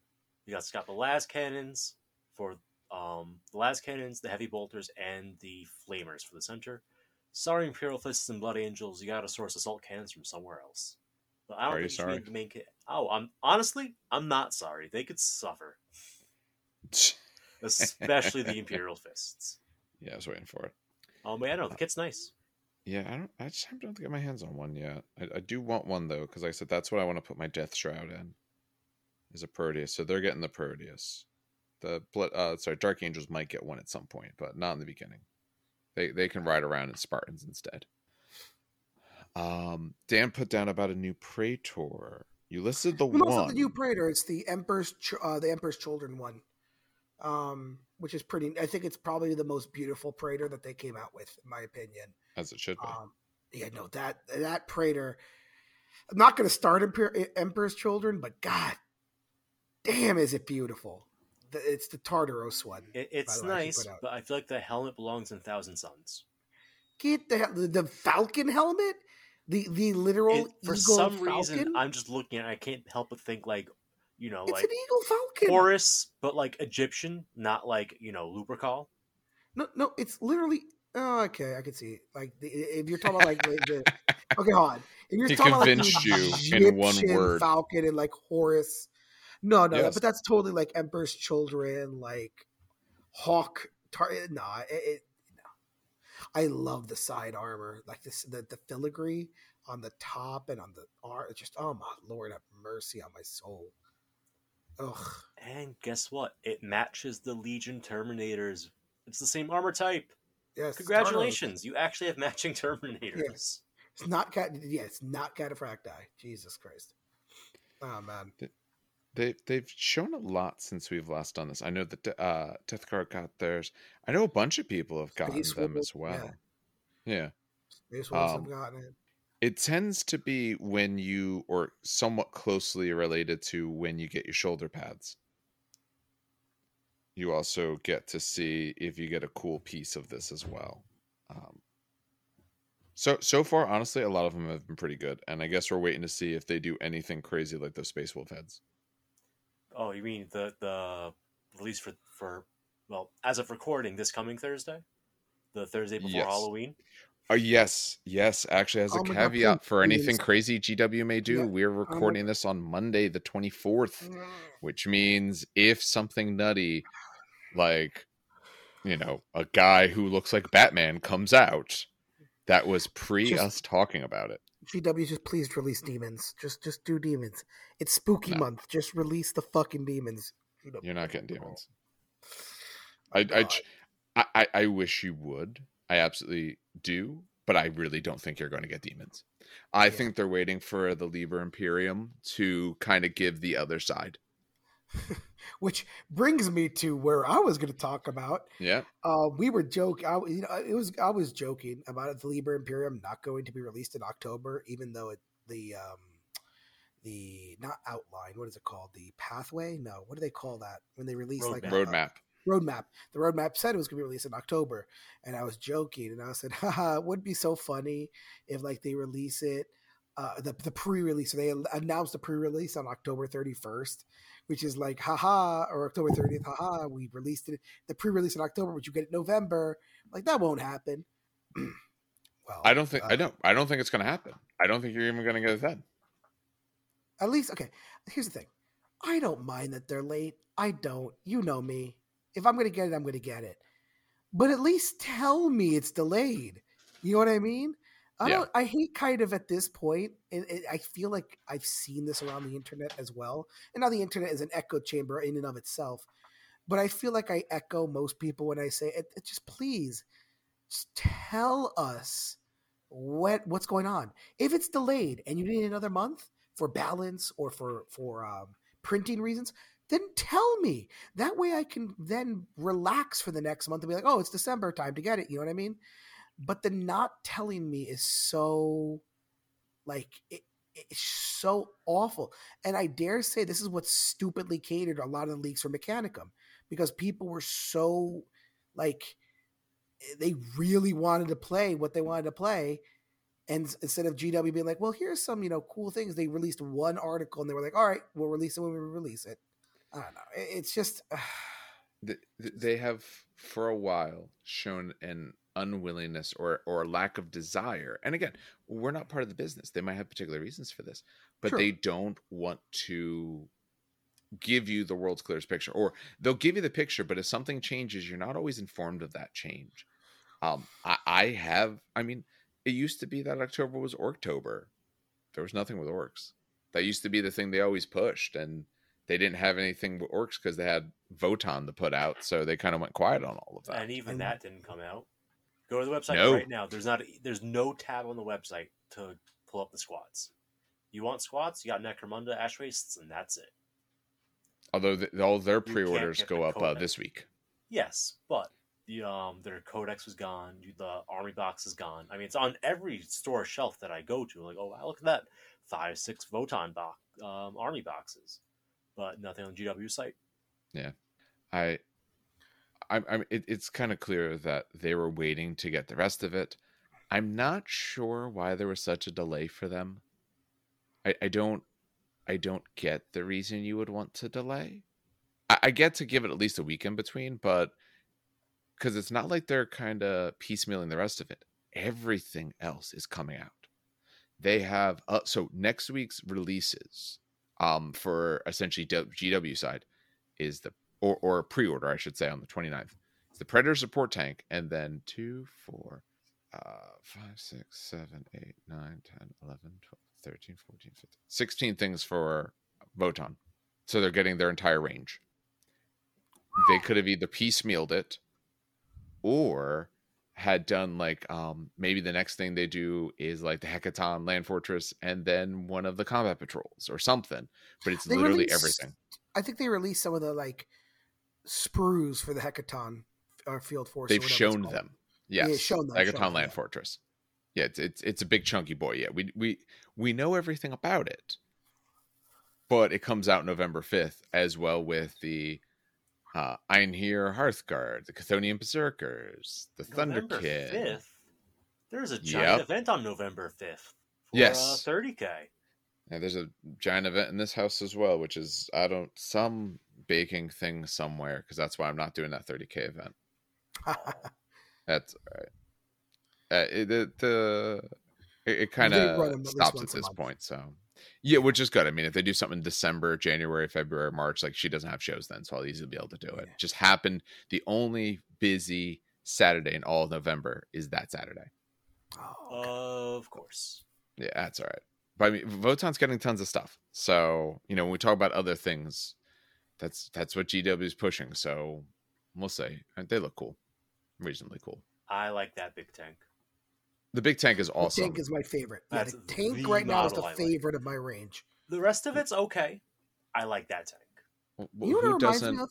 You got it's got the lascannons for um the lascannons, the heavy bolters, and the flamers for the center. Sorry, Imperial Fists and Blood Angels, you got to source assault cannons from somewhere else. But I don't Are think you sorry? be the main kit. Oh, I'm honestly, I'm not sorry. They could suffer, [LAUGHS] especially the Imperial Fists. yeah, I was waiting for it. Um, but yeah, no, the kit's nice. Yeah, I don't. I just haven't been able to get my hands on one yet. I, I do want one though because like I said that's what I want to put my Death Shroud in. Is a Proteus, so they're getting the Proteus. The uh, sorry, Dark Angels might get one at some point, but not in the beginning. They they can ride around in Spartans instead. Um, Dan put down about a new Praetor. You listed the Well, no, not one. the new Praetor. It's the Emperor's, Ch- uh, the Emperor's Children one. Um, which is pretty. I think it's probably the most beautiful Praetor that they came out with, in my opinion. As it should be. Um, yeah, no, that that Praetor. I'm not going to start Emperor, Emperor's Children, but God damn, is it beautiful! The, it's the Tartaros one. It, it's the way, nice, but I feel like the helmet belongs in Thousand Suns. Get the the, the Falcon helmet, the the literal It- for eagle some falcon. reason, I'm just looking at. it, I can't help but think like, you know, it's like an eagle falcon. Horus, but like Egyptian, not like you know Lupercal. No, no, it's literally. Oh, okay, I can see. it. Like the, if you're talking about like the, the [LAUGHS] okay, hold on. If you're He talking about, like, the you in one word. Falcon and like Horus. No, no, Yes. but that's totally like Emperor's Children, like Hawk. Tar- eh, no, it, it, no. I love the side armor, like this, the the filigree on the top and on the arm. Just oh my lord, have mercy on my soul. Ugh. And guess what? It matches the Legion Terminators. It's the same armor type. Yes, Congratulations, you actually have matching [LAUGHS] Terminators. Yes. It's not cat. Yeah, it's not cataphractii. Jesus Christ. Oh man. They they've shown a lot since we've last done this. I know that uh Tethkar got theirs. I know a bunch of people have gotten Space them Wolves, as well. yeah. Yeah. Space Um, have gotten it. It tends to be when you or somewhat closely related to when you get your shoulder pads. You also get to see if you get a cool piece of this as well. Um, so so far, honestly, a lot of them have been pretty good, and I guess we're waiting to see if they do anything crazy like those Space Wolf heads. Oh, you mean the the release for for well, as of recording this coming Thursday, the Thursday before Yes. Halloween. Oh yes, yes. Actually, as a Oh my God, caveat for anything crazy GW may do, Yeah, we're my recording this on Monday, the twenty fourth, which means if something nutty, like you know, a guy who looks like Batman comes out, that was pre Just- us talking about it. GW just please release demons. Just just do demons. It's spooky No. month. Just release the fucking demons. You're not getting demons. I, I, I, I- I wish you would. I absolutely do, but I really don't think you're going to get demons. I Yeah. think they're waiting for the Liber Imperium to kind of give the other side. [LAUGHS] Which brings me to where I was going to talk about. Yeah. Uh, we were joking. I, you know, it was I was joking about it, the Liber Imperium not going to be released in October, even though it the um the not outline. What is it called? The pathway? No, what do they call that when they release like Roadmap. a- Roadmap. roadmap. The roadmap said it was going to be released in October, and I was joking, and I said, [LAUGHS] "Haha, it would be so funny if like they release it, uh, the the pre-release. So they announced the pre-release on October 31st, which is like, haha, or October 30th, haha, we released it the pre-release in October, but you get it November. Like that won't happen. [CLEARS THROAT] well, I don't think I uh, don't I don't think it's going to happen. I don't think you're even going to get it then. At least, okay. Here's the thing. I don't mind that they're late. I don't. You know me. If I'm going to get it, I'm going to get it. But at least tell me it's delayed. You know what I mean? I don't. I hate kind of at this point, and and I feel like I've seen this around the internet as well. And now the internet is an echo chamber in and of itself. But I feel like I echo most people when I say it. it just please, just tell us what what's going on. If it's delayed and you need another month for balance or for for um, printing reasons, then tell me. That way I can then relax for the next month and be like, oh, it's December time to get it. You know what I mean? But the not telling me is so like it, it's so awful. And I dare say this is what stupidly catered a lot of the leaks for Mechanicum because people were so like eh, they really wanted to play what they wanted to play. And instead of GW being like, well, here's some, you know, cool things, they released one article and they were like, all right, we'll release it when we release it. I don't know. It's just, [SIGHS] th- They have for a while shown an unwillingness or or lack of desire. And again, we're not part of the business. They might have particular reasons for this, but Sure. they don't want to give you the world's clearest picture or they'll give you the picture but if something changes you're not always informed of that change um i, I have i mean it used to be that october was orktober there was nothing with orcs that used to be the thing they always pushed and they didn't have anything with orcs because they had Votann to put out so they kind of went quiet on all of that and even And- that didn't come out. Go to the website No. right now. There's not. A, there's no tab on the website to pull up the squats. You want squats? You got Necromunda, Ash Wastes, and that's it. although th all their pre-orders go the up uh, this week Yes, but the um their codex was gone. The army box is gone. I mean, it's on every store shelf that I go to. Like, oh wow, look at that, five six Votann box um, army boxes, but nothing on GW site. Yeah, I, I'm, I'm it, it's kind of clear that they were waiting to get the rest of it. I'm not sure why there was such a delay for them. I, I don't, I don't get the reason you would want to delay. I, I get to give it at least a week in between, but because it's not like they're kind of piecemealing the rest of it. Everything else is coming out. They have uh, so next week's releases, um, for essentially GW side, is the or, or pre-order, I should say, on the 29th. It's the Predator support tank, and then two, four, uh, 5, 6, 7, 8, 9, 10, 11, 12, 13, 14, 15, 16 things for Votann. So they're getting their entire range. They could have either piecemealed it or had done like um maybe the next thing they do is like the Hecaton land fortress and then one of the combat patrols or something. But it's They literally released- everything. I think they released some of the like sprues for the Hecaton uh, field force. They've shown called. them. Yeah, Yes. shown them, Megaton shown Land yeah. Fortress. Yeah, it's, it's it's a big chunky boy. Yeah, we we we know everything about it, but it comes out November fifth as well with the uh, Einhyr Hearthguard, the Cthonian Berserkers, the Thunder November Kid. 5th? There's a giant Yep. event on November fifth. Yes. uh, 30k. Yeah, there's a giant event in this house as well, which is I don't some baking thing somewhere because that's why I'm not doing that 30k event. [LAUGHS] That's all right. Uh, it, the the it, it kind They run 'em of stops at this point. So yeah, which is good. I mean, if they do something in December, January, February, March, like she doesn't have shows then, so I'll easily be able to do it. Yeah. Just happened. The only busy Saturday in all of November is that Saturday. Oh, okay. Of course. Yeah, that's all right. But I mean, Votann's getting tons of stuff. So you know, when we talk about other things, that's that's what GW is pushing. So we'll say they look cool, reasonably cool. I like that big tank. The big tank is The awesome. tank is my favorite. Yeah, the tank the right now is the model I like. favorite of my range. The rest of it's okay. I like that tank. Well, You know who reminds doesn't? me of?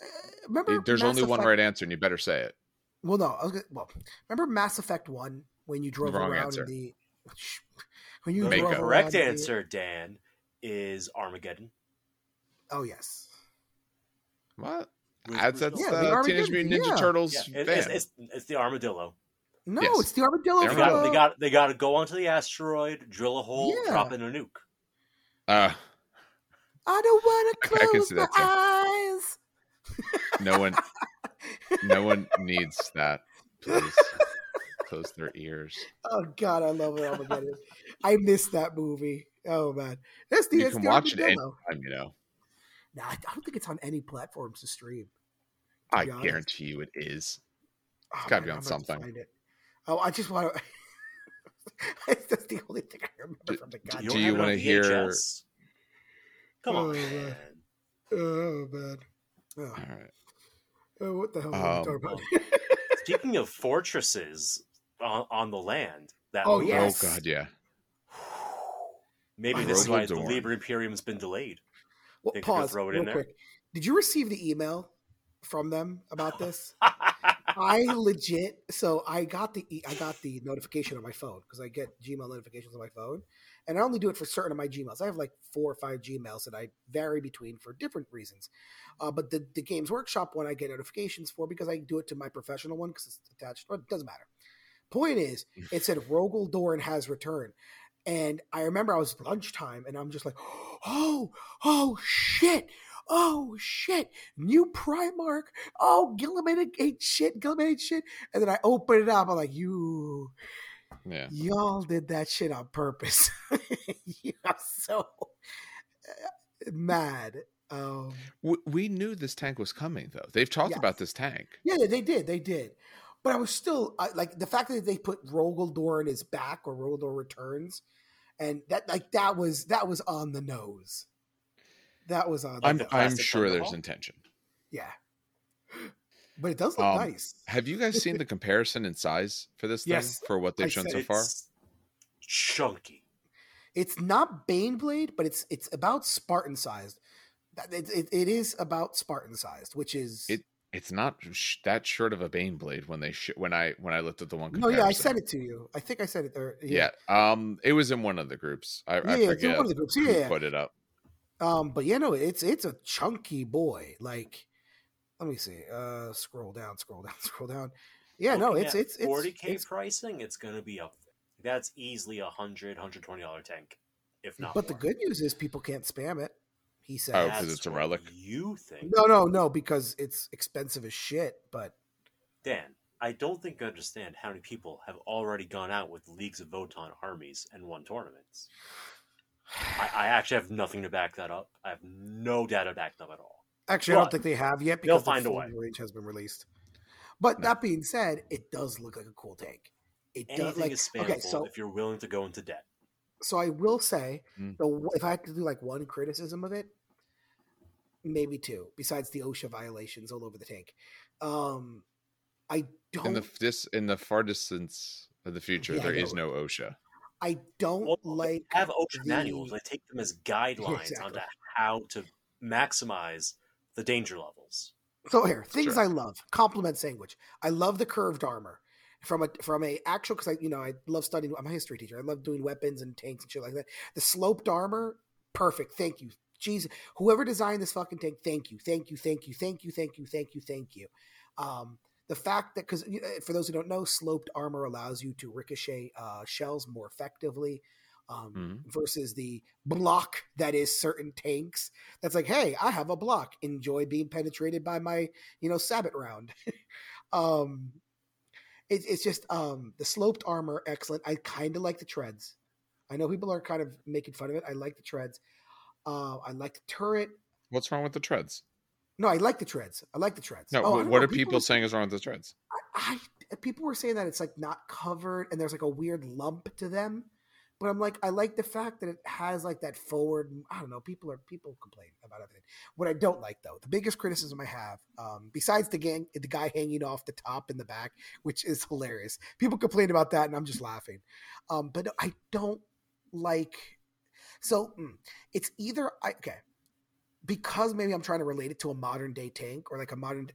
Uh, remember, There's Mass only one right answer, and you better say it. Well, no. I was gonna, well, remember Mass Effect One when you drove Wrong around answer. in the [LAUGHS] when you The Mako. drove around correct in the- answer, Dan, is Armageddon. Oh yes. What? With That's that's Yeah, Willis. the the Teenage Mutant Ninja yeah. Turtles Yeah, it- it's, it's, it's the armadillo. No, Yes. it's the armadillo. They They got, uh, they got they got to go onto the asteroid, drill a hole, Yeah. drop in a nuke. uh, I don't want to I close my eyes. no one, no one needs that. Please close their ears. Oh God, I love it, I missed that movie. Oh man, that's the You that's can the watch it anytime, you know. Nah, I don't think it's on any platforms to stream. to I honest. guarantee you it is. Oh, It's gotta man, be on I'm gonna have to something. find it. Oh, I just want to. [LAUGHS] that's the only thing I remember Do- from the do goddamn. Do you have it on wanna hear- VHS? Come on, Oh, man. Oh man. Oh, All right. oh, what the hell are we Um, talking about? [LAUGHS] Speaking of fortresses on, on the land, that Oh, yes. Oh God, yeah. maybe this is why the Dorn. Liber Imperium's been delayed. Well, pause throw it real in there? quick. Did you receive the email from them about this? [LAUGHS] I legit. So I got the I got the notification on my phone because I get Gmail notifications on my phone, and I only do it for certain of my Gmails. I have like four or five Gmails that I vary between for different reasons. Uh, but the the Games Workshop one I get notifications for because I do it to my professional one because it's attached. But it doesn't matter. Point is, it said Rogal Dorn has returned. And I remember I was lunchtime and I'm just like, oh, oh shit, oh shit, new Primarch, oh Guilliman ate shit, Guilliman ate shit. And then I open it up, I'm like, you, Yeah. y'all did that shit on purpose. [LAUGHS] you are so uh, mad. Um, We, we knew this tank was coming, though. They've talked Yes. about this tank. yeah, they did, they did. But I was still I, like the fact that they put Rogal in his back or Rogal returns, and that like that was that was on the nose. That was on. The I'm the. I'm sure there's Thunderbolt? intention. yeah, [GASPS] but it does look Um, nice. Have you guys seen the [LAUGHS] comparison in size for this thing Yes. for what they've I shown so far? chunky. It's not Baneblade, but it's it's about Spartan sized. It, it, it is about Spartan sized, which is It- it's not sh- that short of a bane blade when they sh- when I when I looked at the one. No, yeah, I said it to you. I think I said it there. Yeah. Um, it was in one of the groups. I, I Yeah, it's in forget one of the groups. who Yeah. put it up. Um, but yeah, no, it's it's a chunky boy. Like, let me see. Uh, scroll down, scroll down, [LAUGHS] scroll down. Yeah, no, Looking it's it's it's 40k it's- pricing. It's going to be up. That's easily a hundred, hundred twenty dollar tank, if not. But the good news is people can't spam it. He said. Oh, 'cause That's it's a relic? You think, No, no, no, because it's expensive as shit. But Dan? I don't think you understand how many people have already gone out with leagues of Votann armies and won tournaments. I, I actually have nothing to back that up. I have no data backed up at all. actually, I don't think they have yet they'll because the find a full way. range has been released. But No. that being said, it does look like a cool tank. It does like is spammable okay, so if you're willing to go into debt. So I will say, Mm. the if I had to do like one criticism of it, maybe two. Besides the OSHA violations all over the tank, um, I don't. In the this in the far distance of the future, Yeah, there is no OSHA. I don't Well, like have OSHA the- manuals. I take them as [LAUGHS] guidelines exactly. onto how to maximize the danger levels. So here, things Sure. I love. Compliment sandwich. I love the curved armor from a from a actual because I you know I love studying. I'm a history teacher. I love doing weapons and tanks and shit like that. The sloped armor, perfect. Thank you. Jesus. whoever designed this fucking tank, thank you, thank you, thank you, thank you, thank you, thank you, thank you. Um, the fact that because for those who don't know, sloped armor allows you to ricochet uh, shells more effectively. Um, Mhm. versus the block that is certain tanks. That's like, hey, I have a block. Enjoy being penetrated by my, you know, sabot round. [LAUGHS] um, it, it's just um the sloped armor, excellent. I kind of like the treads. I know people are kind of making fun of it. I like the treads. Uh, I like the turret. What's wrong with the treads? No, I like the treads. I like the treads. No, Oh, I wh- don't what are people saying is wrong with the treads? I, I people were saying that it's like not covered and there's like a weird lump to them. But I'm like, I like the fact that it has like that forward. I don't know. People are people complain about everything. What I don't like though, the biggest criticism I have, um, besides the gang, the guy hanging off the top in the back, which is hilarious. People complain about that, and I'm just laughing. Um, but I don't like. So mm, it's either I okay because maybe I'm trying to relate it to a modern day tank or like a modern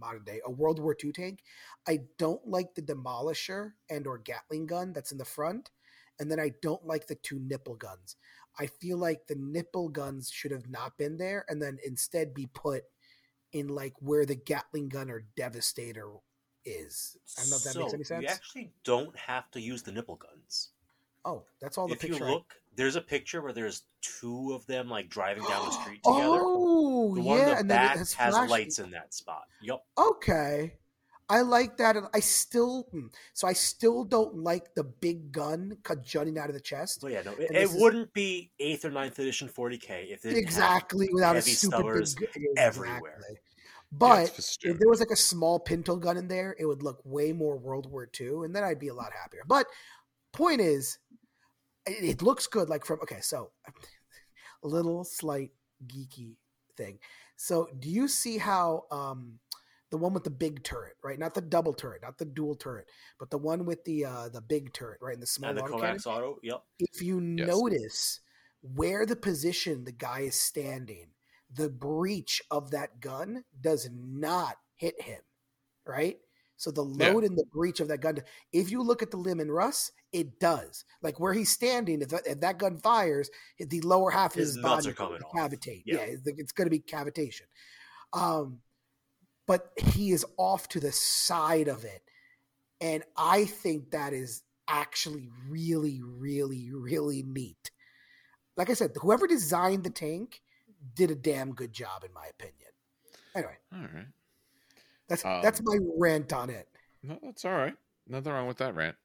modern day a World War II tank. I don't like the demolisher and or Gatling gun that's in the front, and then I don't like the two nipple guns. I feel like the nipple guns should have not been there, and then instead be put in like where the Gatling gun or Devastator is. I don't know if that makes any sense. You actually don't have to use the nipple guns. Oh, that's all the if you picture. I- look, there's a picture where there's two of them like driving down the [GASPS] street together. Oh, the one yeah, in the and then has has, lights in that spot. Yep. Okay. I like that. and I still, hmm, so I still don't like the big gun cut jutting out of the chest. But yeah, no, it, And it wouldn't be eighth or ninth edition 40k if it didn't Exactly, without a heavy stupid stubbers big gun. everywhere. Exactly. But it's if there was like a small pinto gun in there, it would look way more World War II, and then I'd be a lot happier. But point is, it, it looks good. Like from okay, so [LAUGHS] a little slight geeky thing. So do you see how um the one with the big turret, right? Not the double turret, not the dual turret, but the one with the uh the big turret, right? And the small and the autocannon? Kovacs auto. Yep. if you Yes. notice where the position the guy is standing, the breach of that gun does not hit him, right? So the Yeah. load and the breach of that gun, if you look at the Leman Russ, it does. Like where he's standing, if that, if that gun fires, the lower half of His his, body are coming will off. cavitate. Yeah. Yeah, it's, it's going to be cavitation. Um, but he is off to the side of it, and I think that is actually really, really, really neat. Like I said, whoever designed the tank did a damn good job, in my opinion. Anyway, All right. that's that's Um, my rant on it. No, that's all right. Nothing wrong with that rant.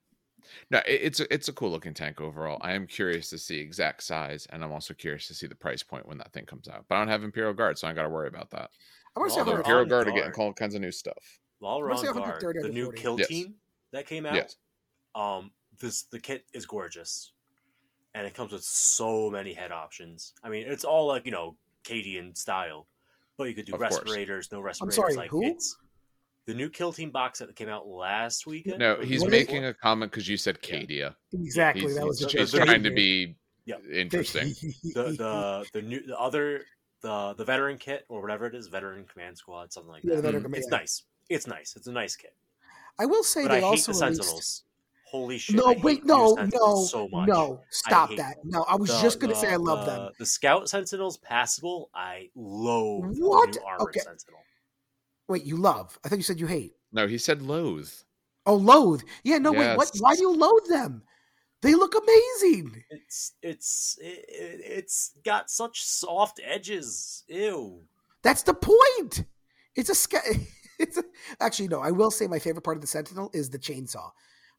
No, it, it's a, it's a cool looking tank overall. I am curious to see exact size, and I'm also curious to see the price point when that thing comes out. But I don't have Imperial Guard, so I got to worry about that. I want to say Well, Although they're how Imperial on Guard are guard. getting all kinds of new stuff. While we're Let's guard, 130 the under new 40. kill Yes. team that came out. Yes. Um, this the kit is gorgeous, and it comes with so many head options. I mean, it's all like you know Cadian style, but you could do Of course. respirators, no respirators. sorry, like who? it's the new kill team box that came out last weekend. No, he's What making a comment because you said Yeah. Exactly. He's, that was he's, the- he's trying to be Yeah. interesting. the the the new the other the the veteran kit or whatever it is, veteran command squad, something like Yeah, that. veteran Mm. command- It's nice. It's nice. It's a nice kit. I will say But they I hate also the released. Sentinels. Holy shit! No, I wait, no, no, so much. no! Stop that! them. No, I was The- just gonna say I love the- them. The Scout Sentinels passable. I loathe the What? new armored Okay. Sentinel. Wait, you love? I thought you said you hate. No, he said loathe. Oh, loathe. Yeah, no, wait. What? Why do you loathe them? They look amazing. It's it's it, it, it's got such soft edges. Ew. That's the point. It's a sca- [LAUGHS] It's a, actually no. I will say my favorite part of the Sentinel is the chainsaw.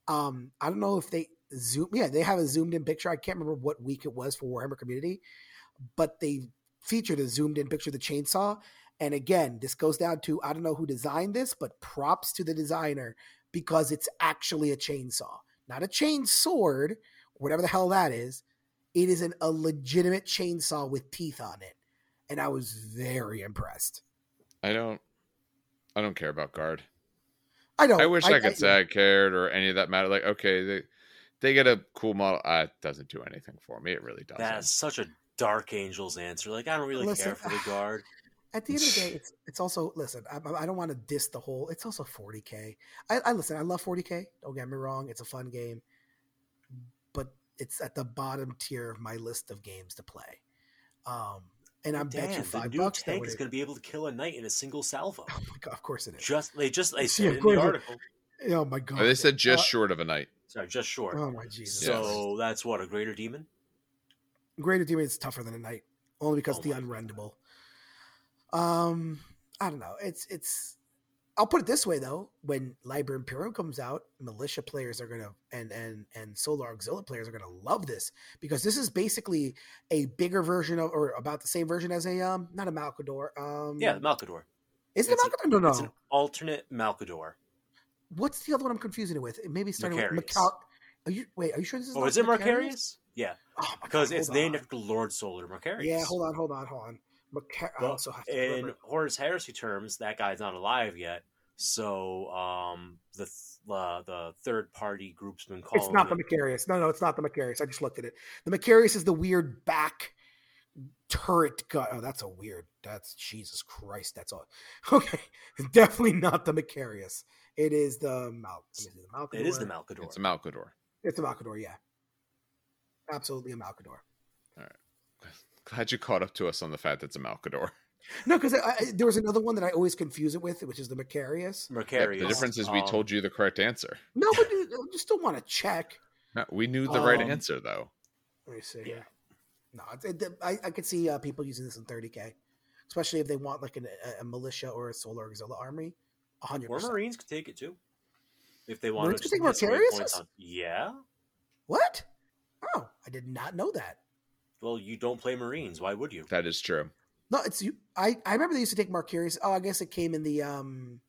Um, I don't know if they zoom. Yeah, they have a zoomed in picture. I can't remember what week it was for Warhammer Community, but they featured a zoomed in picture of the chainsaw. And again, this goes down to I don't know who designed this, but props to the designer because it's actually a chainsaw, not a chain sword, whatever the hell that is. It is an, a legitimate chainsaw with teeth on it, and I was very impressed. I don't. I don't care about guard. I don't. I wish I, could say I cared or any of that matter. Like, okay, they they get a cool model. Uh, it doesn't do anything for me. It really doesn't. That's such a Dark Angels answer. Like I don't really Listen, care for the guard. At the end of the day, it's it's also listen. I, I don't want to diss the whole. It's also 40k. I, I listen. I love 40k. Don't get me wrong. It's a fun game, but it's at the bottom tier of my list of games to play. Um, and I'm bet you Damn, the five new bucks. that tank is going to be able to kill a knight in a single salvo. Oh my god! Of course it is. Just they just they Yeah, said of it in course the it- article. Oh my god! Oh, they said just Uh, short of a night. Sorry, just short. oh my Jesus! so that's what a greater demon. Greater Demon is tougher than a knight, only because Oh the my unrendable. Um, I don't know. It's it's. I'll put it this way though: when Liber Imperium comes out, militia players are gonna and and and Solar Auxilia players are gonna love this because this is basically a bigger version of, or about the same version as a um, not a Malcador. Um, Yeah, the Malcador. is it it's Malcador? No, no. It's an alternate Malcador. What's the other one I'm confusing it with? It maybe starting with Macharius. Macal. Are you wait? Are you sure this is? Oh, is it Macharius? Macharius? Yeah, Oh because God, it's named after Lord Solar Macharius. Yeah, hold on, hold on, hold on. Macar- I Well, also have to in remember. Horus Heresy terms, that guy's not alive yet. So um, the th- uh, the third party group's been calling. It's not the Macharius. No, no, it's not the Macharius. I just looked at it. The Macharius is the weird back turret gun. Oh, that's a weird. That's Jesus Christ. That's all. [LAUGHS] Okay, definitely not the Macharius. It is the Mal. let the Malcador. It is the Malcador. It's a Malcador. It's a Malcador. Yeah, absolutely a Malcador. Glad you caught up to us on the fact that it's a Malcador. [LAUGHS] No, because there was another one that I always confuse it with, which is the Macharius. Yep, Macharius. the difference is we um, told you the correct answer. No, but you, you still want to check. No, we knew the right Um, answer though. Let me see. Yeah. No, it's, it, I, I could see uh, people using this in 30k, especially if they want like an, a, a militia or a solar auxiliary army. 100. Or percent Marines could take it too. If they want Marines to could take get Macharius? Yeah. What? Oh, I did not know that. Well, you don't play Marines. Why would you? That is true. No, it's you. I, I remember they used to take Macharius. Oh, I guess it came in the um,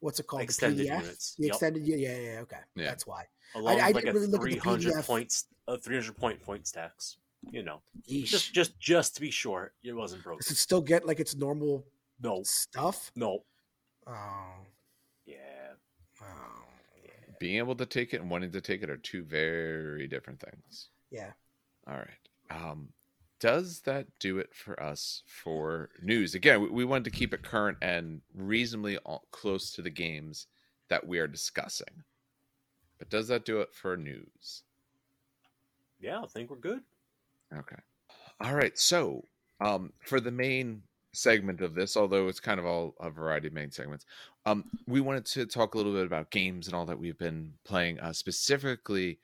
what's it called? Extended the PDF? units. The Yep. extended. Yeah, yeah, yeah. Okay, Yeah. that's why. Along I with like didn't a really look at 300 points, a 300 point point stacks. You know, Yeesh. just just just to be sure, it wasn't broken. Does it still get like its normal No, stuff? no, Oh, yeah. oh, Being able to take it and wanting to take it are two very different things. yeah. All right. Um, does that do it for us for news? Again, we, we wanted to keep it current and reasonably all, close to the games that we are discussing. But does that do it for news? Yeah, I think we're good. Okay. All right. So, um, for the main segment of this, although it's kind of all a variety of main segments, um, we wanted to talk a little bit about games and all that we've been playing. Uh, specifically,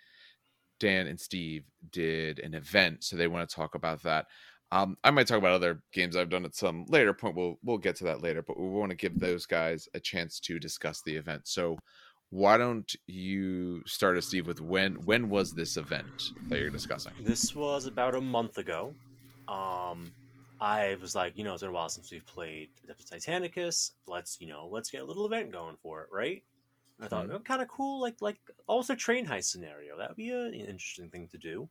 Dan and Steve did an event, so they want to talk about that. Um, I might talk about other games I've done at some later point. We'll we'll get to that later, but we want to give those guys a chance to discuss the event. So, why don't you start us, Steve, with when when was this event that you're discussing? This was about a month ago. Um, I was like, you know, it's been a while since we've played Adeptus Titanicus. Let's, you know, let's get a little event going for it, right? I thought, Mhm. oh, kind of cool, like like almost a train heist scenario. That would be a, an interesting thing to do.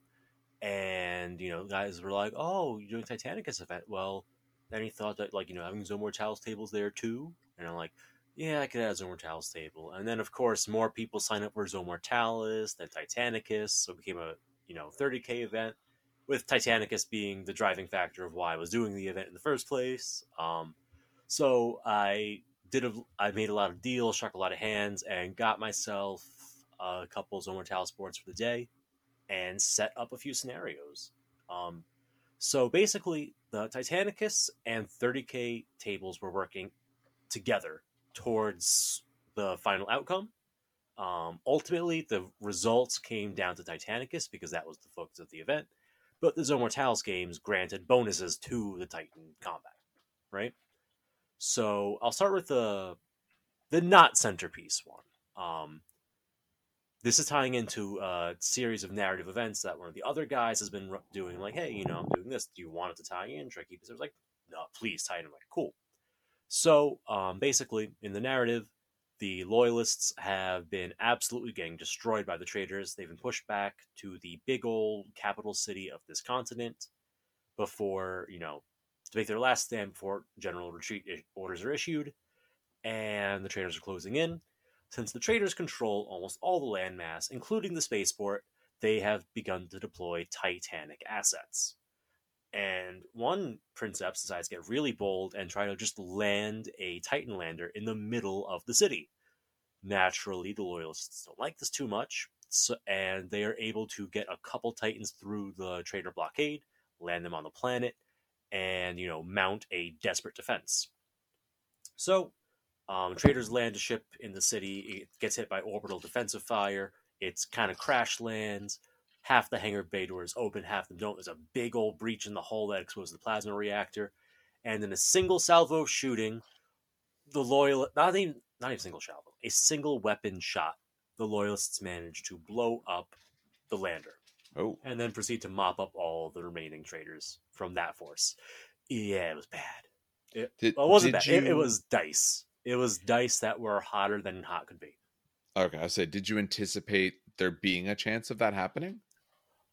And you know, guys were like, "Oh, you're doing Titanicus event." Well, then he thought that like you know having Zone Mortalis tables there too, and I'm like, "Yeah, I could add a Zone table." And then of course more people sign up for Zone Mortalis than Titanicus, so it became a you know 30k event. with Titanicus being the driving factor of why I was doing the event in the first place. Um, so I did a, I made a lot of deals, struck a lot of hands, and got myself a couple Zone Mortalis boards for the day, and set up a few scenarios. Um, so basically, the Titanicus and 30k tables were working together towards the final outcome. Um, ultimately, the results came down to Titanicus because that was the focus of the event. But the Zone Mortalis games granted bonuses to the Titan combat, right? So I'll start with the the not centerpiece one. Um, this is tying into a series of narrative events that one of the other guys has been doing. Like, hey, you know, I'm doing this. Do you want it to tie in? Should I keep this? I was like, no, please tie in. I'm like, cool. So um, basically, in the narrative, the loyalists have been absolutely getting destroyed by the traitors. They've been pushed back to the big old capital city of this continent before, you know, to make their last stand before general retreat orders are issued, and the traitors are closing in. Since the traitors control almost all the landmass, including the spaceport, they have begun to deploy Titanic assets. And one princeps decides to get really bold and try to just land a Titan lander in the middle of the city. Naturally, the loyalists don't like this too much, so, and they are able to get a couple Titans through the traitor blockade, land them on the planet, and you know mount a desperate defense. So, um, traitors land a ship in the city. It gets hit by orbital defensive fire. It's kind of crash lands half the hangar bay doors open, half them don't. There's a big old breach in the hull that exposes the plasma reactor, and in a single salvo shooting, the loyal not even not even single salvo, a single weapon shot, the loyalists manage to blow up the lander. Oh, and then proceed to mop up all the remaining traitors from that force. Yeah, it was bad. It, did, well, it wasn't bad. You... It, it was dice. It was dice that were hotter than hot could be. Okay, I said, did you anticipate there being a chance of that happening?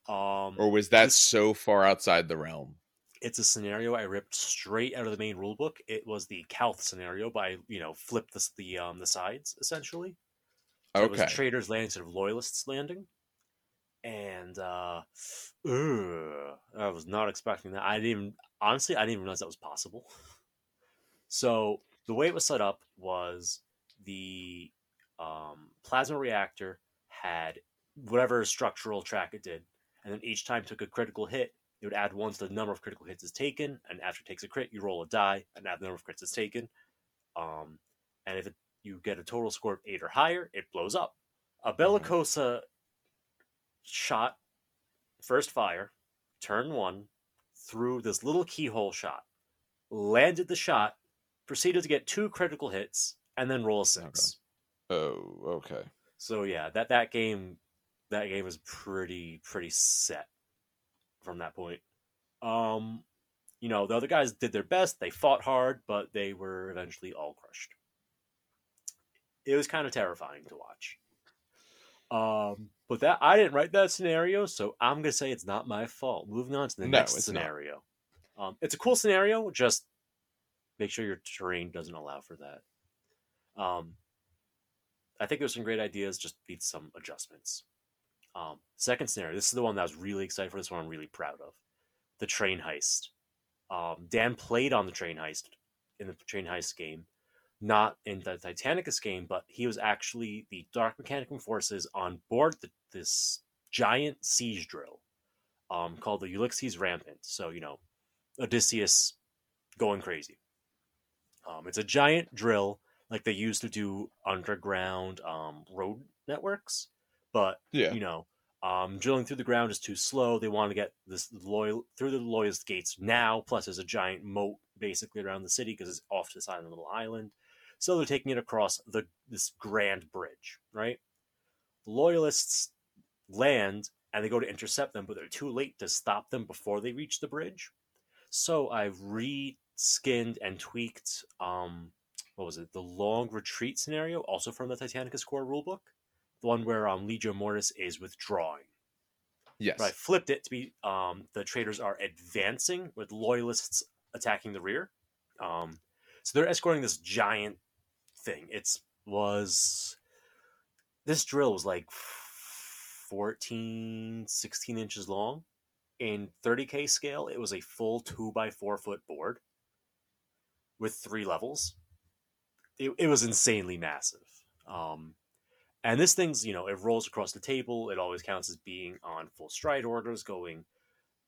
Um, or was that so far outside the realm? It's a scenario I ripped straight out of the main rulebook. It was the Calth scenario, by you know flip the the um the sides essentially. So okay. It was traitors landing instead of loyalists landing, and uh, ugh, I was not expecting that. I didn't even honestly I didn't even realize that was possible. So the way it was set up was the um, plasma reactor had whatever structural track it did and then each time took a critical hit, it would add one to the number of critical hits is taken, and after it takes a crit, you roll a die and add the number of crits is taken. Um, and if it, you get a total score of eight or higher, it blows up. A mm-hmm. Bellicosa shot first fire, turn one, through this little keyhole shot, landed the shot, proceeded to get two critical hits, and then roll a six. Okay. Oh, okay. So yeah, that that game that game was pretty pretty set from that point. Um, you know, the other guys did their best. They fought hard, but they were eventually all crushed. It was kind of terrifying to watch. Um, but that I didn't write that scenario, so I'm gonna say it's not my fault. Moving on to the no, next scenario. Um, it's a cool scenario. Just make sure your terrain doesn't allow for that. Um, I think there's some great ideas. Just need some adjustments. Um, second scenario. This is the one that I was really excited for. This one I'm really proud of. The train heist. Um, Dan played on the train heist in the train heist game, not in the Titanicus game, but he was actually the Dark Mechanicum forces on board the, this giant siege drill um, called the Ulysses Rampant. So you know, Odysseus going crazy. Um, it's a giant drill like they used to do underground um, road networks but yeah. you know, um, drilling through the ground is too slow. They want to get this loyal through the loyalist gates now. Plus, there's a giant moat basically around the city because it's off to the side of the little island. So they're taking it across the this grand bridge, right? The loyalists land and they go to intercept them, but they're too late to stop them before they reach the bridge. So I've re-skinned and tweaked um, what was it? The long retreat scenario, also from the Titanicus core rulebook the one where um, Legio Mortis is withdrawing. Yes. But I flipped it to be um, the traitors are advancing with loyalists attacking the rear. Um, so they're escorting this giant thing. It's was this drill was like 14, 16 inches long. in 30k scale, it was a full two by four foot board with three levels. It, it was insanely massive. Um, and this thing's, you know, it rolls across the table. It always counts as being on full stride orders, going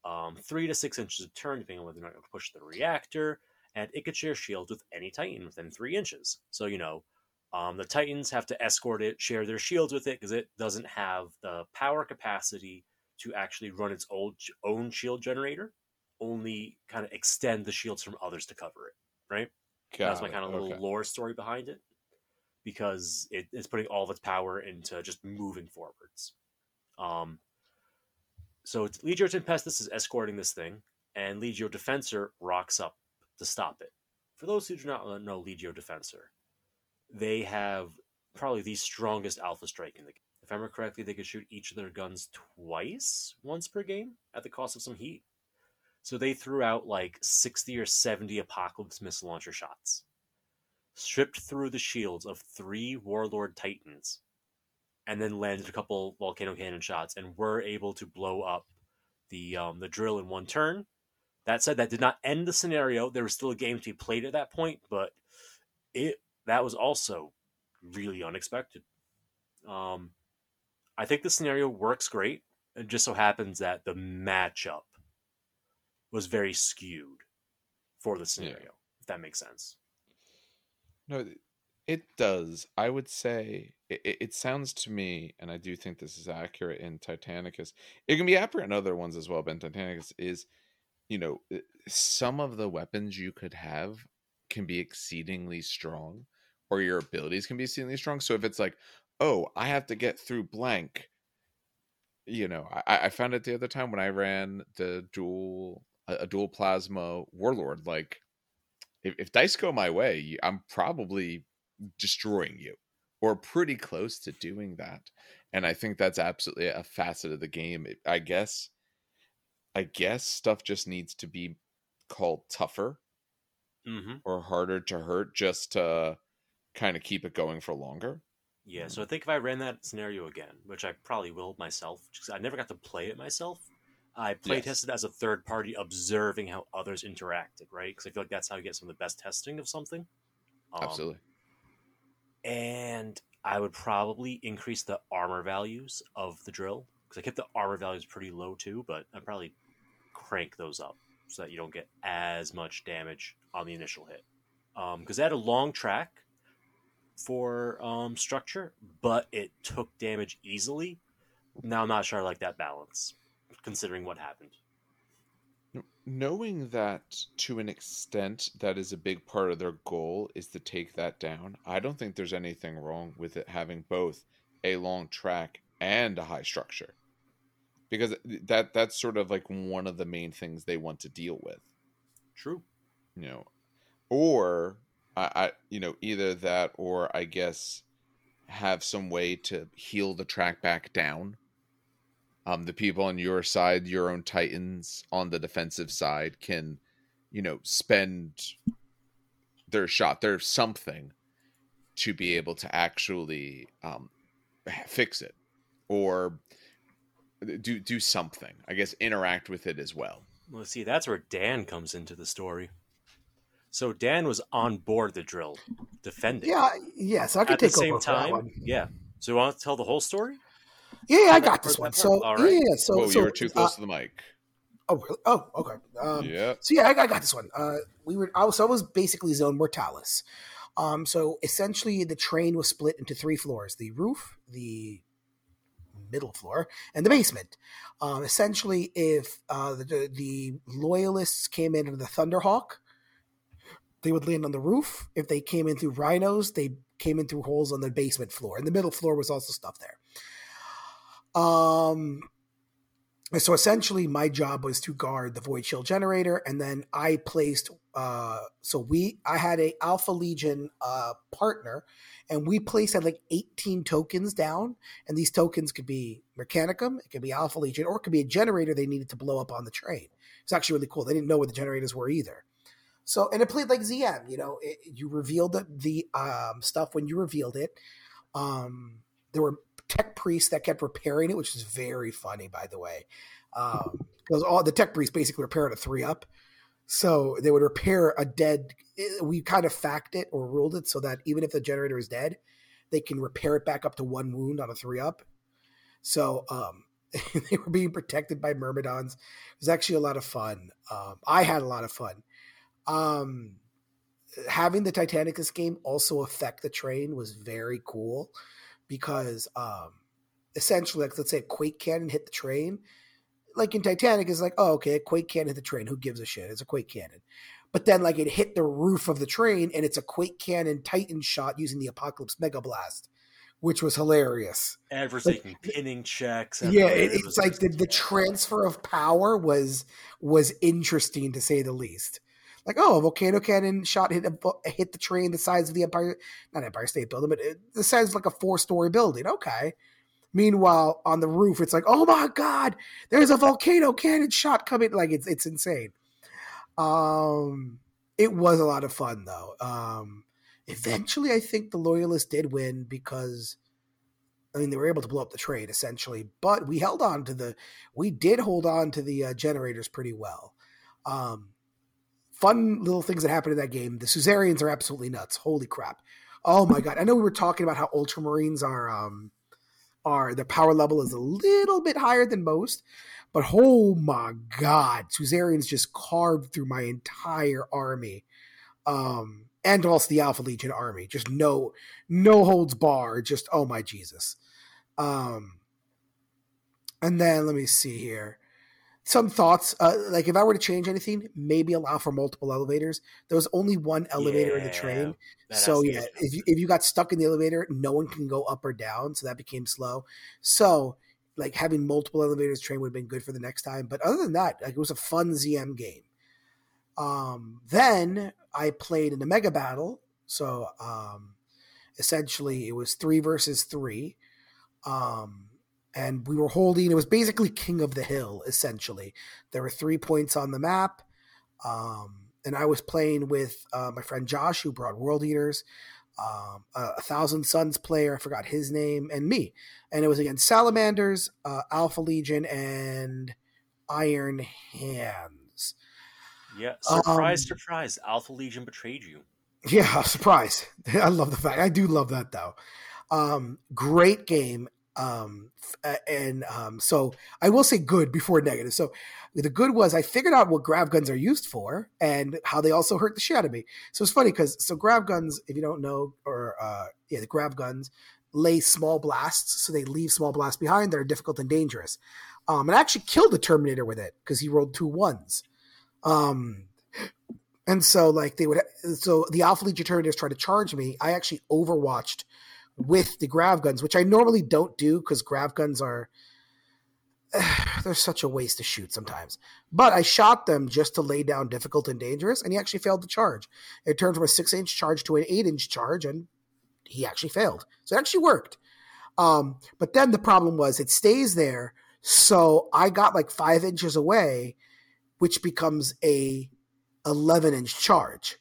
um, three to six inches of turn, depending on whether or not you push the reactor. And it could share shields with any Titan within three inches. So, you know, um, the Titans have to escort it, share their shields with it, because it doesn't have the power capacity to actually run its old, own shield generator, only kind of extend the shields from others to cover it, right? Got That's my kind of little Okay. lore story behind it, because it, it's putting all of its power into just moving forwards. Um, so it's Legio Tempestus is escorting this thing, and Legio Defensor rocks up to stop it. For those who do not know Legio Defensor, they have probably the strongest alpha strike in the game. If I remember correctly, they could shoot each of their guns twice, once per game, at the cost of some heat. So they threw out like 60 or 70 Apocalypse missile launcher shots, stripped through the shields of three Warlord Titans, and then landed a couple volcano cannon shots, and were able to blow up the um, the drill in one turn. That said, that did not end the scenario. There was still a game to be played at that point, but it that was also really unexpected. Um, I think the scenario works great. It just so happens that the matchup was very skewed for the scenario, if that makes sense. No, it does. I would say it, it- sounds to me, and I do think this is accurate in Titanicus. It can be accurate in other ones as well, but in Titanicus is, you know, some of the weapons you could have can be exceedingly strong, or your abilities can be exceedingly strong. So if it's like, oh, I have to get through blank, you know, I, I found it the other time when I ran the dual a, a dual plasma warlord, like if, if dice go my way, I'm probably destroying you or pretty close to doing that. And I think that's absolutely a facet of the game. I guess, I guess stuff just needs to be called tougher Mm-hmm. or harder to hurt just to kind of keep it going for longer. Yeah, so I think if I ran that scenario again, which I probably will myself, because I never got to play it myself, I play Yes. tested as a third party, observing how others interacted, right? Because I feel like that's how you get some of the best testing of something. Um, Absolutely. And I would probably increase the armor values of the drill, because I kept the armor values pretty low too, but I'd probably crank those up so that you don't get as much damage on the initial hit. Because they had a long track for um, structure, but it took damage easily. Now I'm not sure I like that balance, considering what happened. Knowing that to an extent that is a big part of their goal is to take that down, I don't think there's anything wrong with it having both a long track and a high structure. Because that that's sort of like one of the main things they want to deal with. True. you know or I, I you know either that or i guess have some way to heal the track back down. Um the people on your side your own titans on the defensive side can you know spend their shot their something to be able to actually um fix it or do do something. I guess interact with it as well. Well, see, that's where Dan comes into the story. So Dan was on board the drill, defending. Yeah, yeah. So I can At the same over for that time, one. yeah. So you want to tell the whole story? Yeah, yeah, I got this one. So part? All right. yeah, yeah, so Whoa, so you were too uh, close to the mic oh, really? Oh, okay. Um, yeah So yeah, I got, I got this one. Uh, we were I was, so I was basically zone mortalis. Um, so essentially, the train was split into three floors: the roof, the middle floor, and the basement. Um, essentially, if uh, the, the the loyalists came in under the Thunderhawk, they would land on the roof. If they came in through rhinos, they came in through holes on the basement floor, and the middle floor was also stuff there. Um, so essentially, my job was to guard the void shield generator, and then I placed. Uh, so we, I had a Alpha Legion uh, partner, and we placed at like eighteen tokens down, and these tokens could be Mechanicum, it could be Alpha Legion, or it could be a generator they needed to blow up on the train. It's actually really cool. They didn't know what the generators were either. So, and it played like ZM. You know, it, you revealed the, the um, stuff when you revealed it. Um, there were tech priests that kept repairing it, which is very funny, by the way. because um, all the tech priests basically repaired a three up. So they would repair a dead. Eh, we kind of fact it or ruled it so that even if the generator is dead, they can repair it back up to one wound on a three up. So um, [LAUGHS] they were being protected by myrmidons. It was actually a lot of fun. Um, I had a lot of fun. Um, having the Titanicus game also affect the train was very cool because um, essentially, like let's say a quake cannon hit the train. Like in Titanicus like, oh, okay, a quake cannon hit the train. Who gives a shit? It's a quake cannon. But then, like, it hit the roof of the train, and it's a quake cannon Titan shot using the Apocalypse Mega Blast which was hilarious. Adverse like, pinning checks. Yeah, it, it's like the, the transfer of power was was interesting to say the least. Like, oh, a volcano cannon shot hit a, hit the train the size of the Empire, not Empire State Building, but it, the size of like a four story building. Okay. Meanwhile, on the roof, it's like, oh my god, there's a volcano cannon shot coming. Like it's it's insane. Um, it was a lot of fun though. Um, Eventually, I think the Loyalists did win because, I mean, they were able to blow up the train essentially, but we held on to the, we did hold on to the uh, generators pretty well. Um, fun little things that happened in that game. The Suzerains are absolutely nuts. Holy crap. Oh my God. I know we were talking about how Ultramarines are, um, are their power level is a little bit higher than most, but oh my God, Suzerains just carved through my entire army. Um, and also the Alpha Legion army. Just no no holds bar. Just oh my Jesus. Um, and then let me see here. Some thoughts. Uh, like if I were to change anything, maybe allow for multiple elevators. There was only one elevator yeah, in the train, so yeah. If you, if you got stuck in the elevator, no one can go up or down, so that became slow. So like having multiple elevators train would have been good for the next time. But other than that, like it was a fun ZM game. Um, then I played in the mega battle. So um, essentially, it was three versus three. Um, and we were holding, it was basically King of the Hill, essentially. There were three points on the map. Um, and I was playing with uh, my friend Josh, who brought World Eaters, um, a, a, Thousand Suns player, I forgot his name, and me. And it was against Salamanders, uh, Alpha Legion, and Iron Hands. Yeah, surprise, um, surprise! Alpha Legion betrayed you. Yeah, [LAUGHS] surprise! [LAUGHS] I love the fact. I do love that though. Um, great game. Um, and um, so I will say good before negative. So the good was I figured out what grav guns are used for and how they also hurt the shit out of me. So it's funny because so grav guns, if you don't know, or uh, yeah, the grav guns lay small blasts, so they leave small blasts behind. They're difficult and dangerous. Um, and I actually killed the Terminator with it because he rolled two ones. Um, and so like they would, so the Alpha Legion Terminators tried to charge me. I actually overwatched with the grav guns, which I normally don't do because grav guns are [SIGHS] they're such a waste to shoot sometimes. But I shot them just to lay down difficult and dangerous, and he actually failed to charge. It turned from a six inch charge to an eight inch charge, and he actually failed. So it actually worked. Um, but then the problem was it stays there. So I got like five inches away, which becomes a 11 inch charge.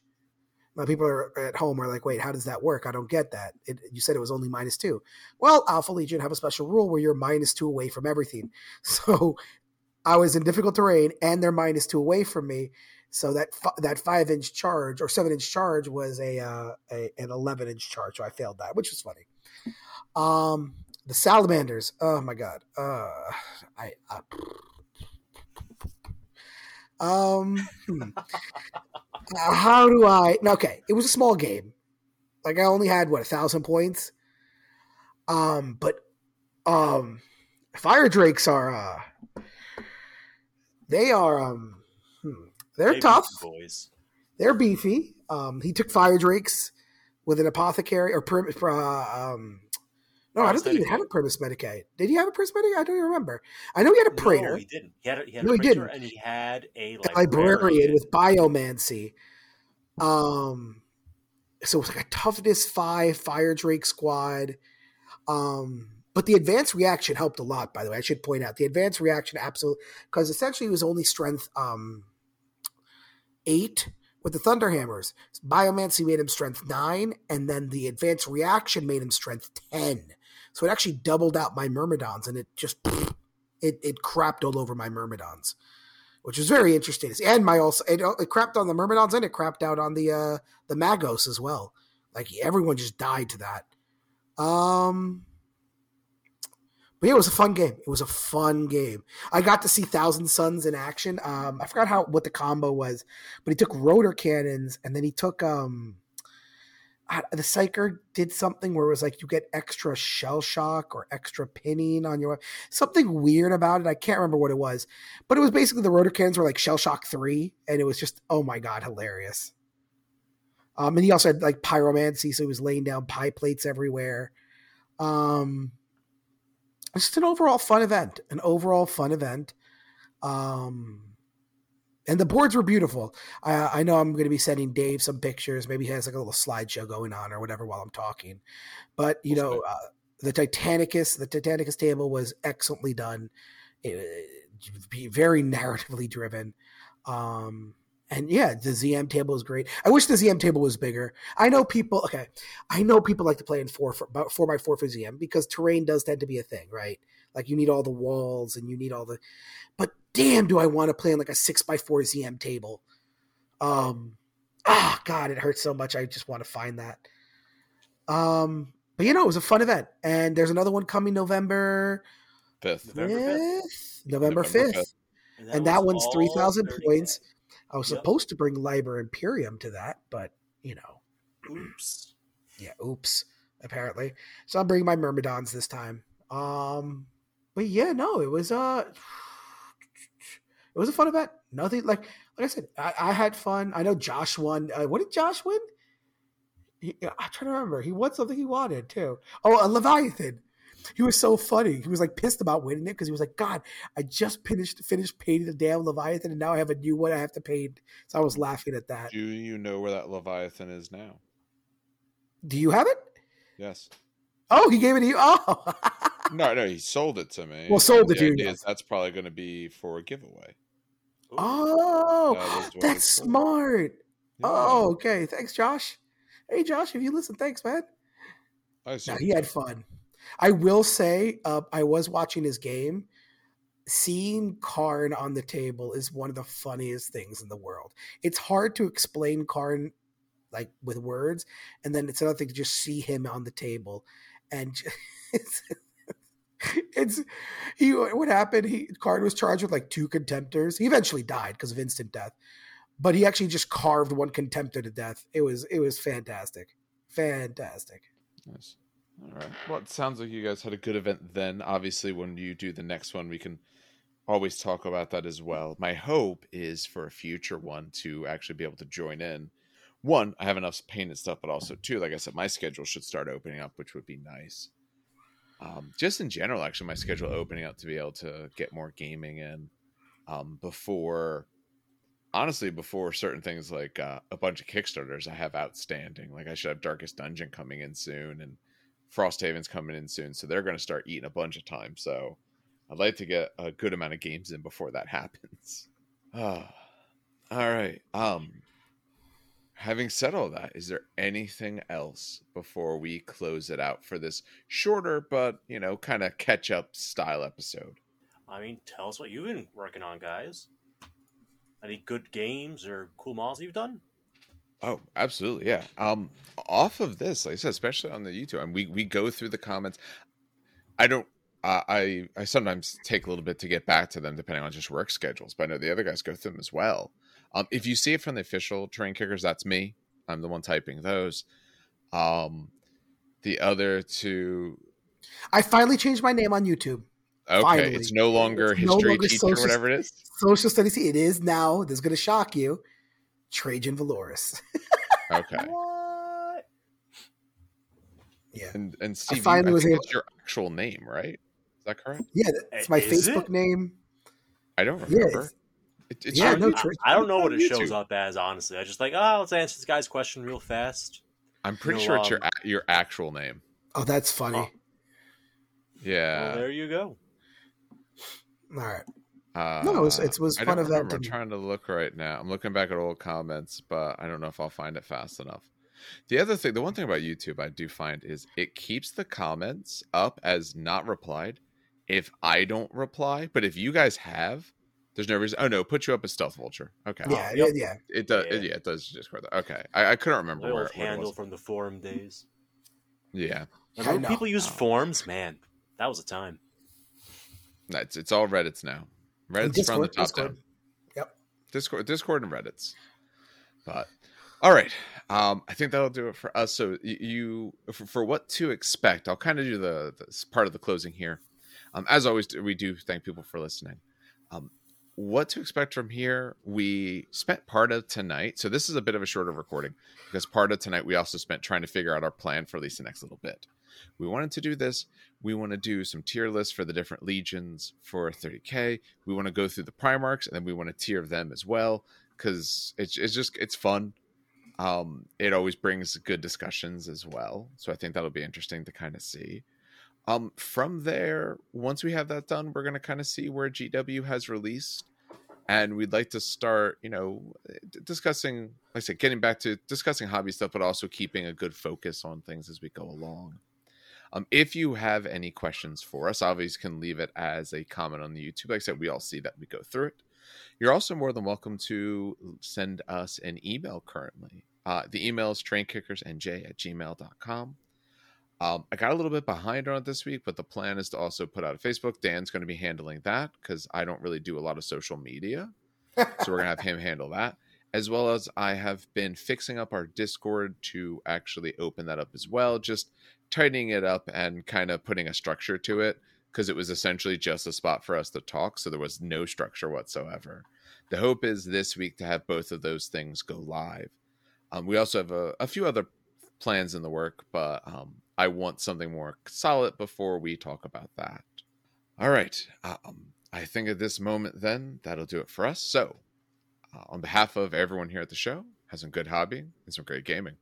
Now people are at home are like, wait, how does that work? I don't get that. It, you said it was only minus two. Well, Alpha Legion have a special rule where you're minus two away from everything. [LAUGHS] So I was in difficult terrain and they're minus two away from me. So that that five inch charge or seven inch charge was a, uh, a an eleven inch charge. So I failed that, which was funny. Um, the salamanders. Oh my god. Uh, I, I um, hmm. how do I? Okay, it was a small game. Like I only had what a thousand points. Um, but um, Firedrakes are uh, they are um, hmm, they're tough boys. They're beefy. Um, he took Firedrakes with an apothecary or uh, um, no, I don't think he had a Primus Medicae. Did he have a Primus Medicae? I don't even remember. I know he had a Praetor. No, he didn't. He had a, he had no, a he didn't. and he had a, a librarian with biomancy. Um, so it was like a toughness five Firedrake squad. Um, but the advanced reaction helped a lot. By the way, I should point out the advanced reaction absolutely because essentially it was only strength um eight with the Thunderhammers. Biomancy made him strength nine, and then the advanced reaction made him strength ten. So it actually doubled out my Myrmidons, and it just [SNIFFS] it it crapped all over my myrmidons, which was very interesting. And my also it, it crapped on the myrmidons and it crapped out on the uh the magos as well. Like everyone just died to that. Um, but yeah, it was a fun game. It was a fun game. I got to see Thousand Suns in action. Um, I forgot how what the combo was, but he took rotor cannons and then he took um the psyker did something where it was like you get extra shell shock or extra pinning on your something weird about it. I can't remember what it was, but it was basically the rotor cannons were like shell shock three, and it was just oh my god, hilarious. Um, and he also had like pyromancy, so he was laying down pie plates everywhere. Um, it's just an overall fun event, an overall fun event. Um, and the boards were beautiful. I, I know I'm going to be sending Dave some pictures. Maybe he has like a little slideshow going on or whatever while I'm talking. But you That's know, uh, the Titanicus, the Titanicus table was excellently done. It, be very [LAUGHS] narratively driven. Um, and yeah, the ZM table is great. I wish the ZM table was bigger. I know people. Okay, I know people like to play in four for, about four by four for ZM because terrain does tend to be a thing, right? Like you need all the walls and you need all the. But damn, do I want to play on like a six by four ZM table? Um, ah, God, it hurts so much. I just want to find that. Um, but you know, it was a fun event, and there's another one coming November Fifth. November fifth. fifth, November November fifth, fifth. and that one's three thousand points. I was Yep. supposed to bring Liber Imperium to that, but you know, Oops. yeah, oops, apparently. So I'm bringing my Myrmidons this time. Um, but yeah, no, it was uh it was a fun event. Nothing like like I said, I, I had fun. I know Josh won. Uh, what did Josh win? He, I'm trying to remember. He won something he wanted too. Oh, a Leviathan. He was so funny. He was like pissed about winning it because he was like, God, I just finished finished painting the damn Leviathan, and now I have a new one I have to paint. So I was laughing at that. Do you know where that Leviathan is now? Do you have it? Yes. Oh, he gave it to you. [LAUGHS] Oh, No, no, he sold it to me. Well, sold it to you, yes. That's probably going to be for a giveaway. Ooh. oh, That [GASPS] that's smart. Yeah. Oh, okay. Thanks, Josh. Hey, Josh, if you listen, thanks, man. I No, he had fun. I will say, uh, I was watching his game. Seeing Kharn on the table is one of the funniest things in the world. It's hard to explain Kharn like with words, and then it's another thing to just see him on the table, and [LAUGHS] j- [LAUGHS] it's he. What happened? He card was charged with like two contemptors. He eventually died because of instant death, but he actually just carved one contemptor to death. It was it was fantastic, fantastic. Nice. All right. Well, it sounds like you guys had a good event then. Obviously, when you do the next one, we can always talk about that as well. My hope is for a future one to actually be able to join in. One, I have enough paint and stuff, but also two, like I said, my schedule should start opening up, which would be nice. Um, just in general, actually, my schedule opening up to be able to get more gaming in um, before honestly before certain things like uh, a bunch of kickstarters i have outstanding. Like i should have darkest dungeon coming in soon and Frosthaven's coming in soon so they're going to start eating a bunch of time so i'd like to get a good amount of games in before that [LAUGHS] happens. Ah, all right um having said all that is there anything else before we close it out for this shorter but you know kind of catch up style episode I mean, tell us what you've been working on, guys. Any good games or cool models you've done? Oh, absolutely, yeah. Um, off of this, like I said, especially on the YouTube, and we we go through the comments. I don't. Uh, I I sometimes take a little bit to get back to them, depending on just work schedules. But I know the other guys go through them as well. Um, if you see it from the official train kickers, that's me. I'm the one typing those. Um, the other two. I finally changed my name on YouTube. Okay, Finally. it's no longer It's no history longer teacher, or whatever it is. Social studies. It is now. This is going to shock you. Trajann Valoris. Okay, [LAUGHS] What? yeah. and and Steve, you- finally I was think able- that's your actual name, right? Is that correct? Yeah. It's my Is Facebook it? name. I don't remember. it's- It- it's Yeah, no, YouTube. Tra- I don't know what it shows up as, honestly. I just like, oh, let's answer this guy's question real fast. I'm pretty No, sure it's your um, a- your actual name. Oh, that's funny. Oh. Yeah. well, there you go. All right. uh, No, it was- it was I fun don't event remember. I'm trying to look right now. I'm looking back at old comments, but I don't know if I'll find it fast enough. The other thing, the one thing about YouTube I do find is it keeps the comments up as not replied if I don't reply, but if you guys have, there's no reason. Oh no, put you up as stealth vulture. Okay. Yeah, yep. yeah. It does. Yeah. Yeah, it does Discord. Okay, I, I couldn't remember My where, old where it handle was. from the forum days. Yeah, I Remember when people used Oh. forums? Man, that was a time. that's it's all Reddit's now. Reddit's Discord, from the top Discord. down. Yep. Discord, Discord, and Reddit's. But all right, um, I think that'll do it for us. So you, for, for what to expect, I'll kind of do the, the part of the closing here. Um, as always, we do thank people for listening. Um, what to expect from here? We spent part of tonight, so this is a bit of a shorter recording because part of tonight we also spent trying to figure out our plan for at least the next little bit. We wanted to do this. We want to do some tier lists for the different legions for 30k. We want to go through the Primarchs and then we want to tier them as well because it's it's just it's fun. Um, it always brings good discussions as well. So I think that'll be interesting to kind of see. Um, from there, once we have that done, we're gonna kind of see where GW has released, and we'd like to start, you know, d- discussing, like I said, getting back to discussing hobby stuff, but also keeping a good focus on things as we go along. Um, if you have any questions for us, obviously can leave it as a comment on the YouTube. Like I said, we all see that we go through it. You're also more than welcome to send us an email currently. Uh, the email is trainkickersnj at gmail.com. Um, I got a little bit behind on it this week, but the plan is to also put out a Facebook. Dan's going to be handling that because I don't really do a lot of social media. So we're going to have him handle that. As well as I have been fixing up our Discord to actually open that up as well, just tightening it up and kind of putting a structure to it because it was essentially just a spot for us to talk. So there was no structure whatsoever. The hope is this week to have both of those things go live. Um, we also have a, a few other plans in the work, but um, I want something more solid before we talk about that. All right. Um, I think at this moment, then, that'll do it for us. So, uh, on behalf of everyone here at the show, have some good hobby and some great gaming.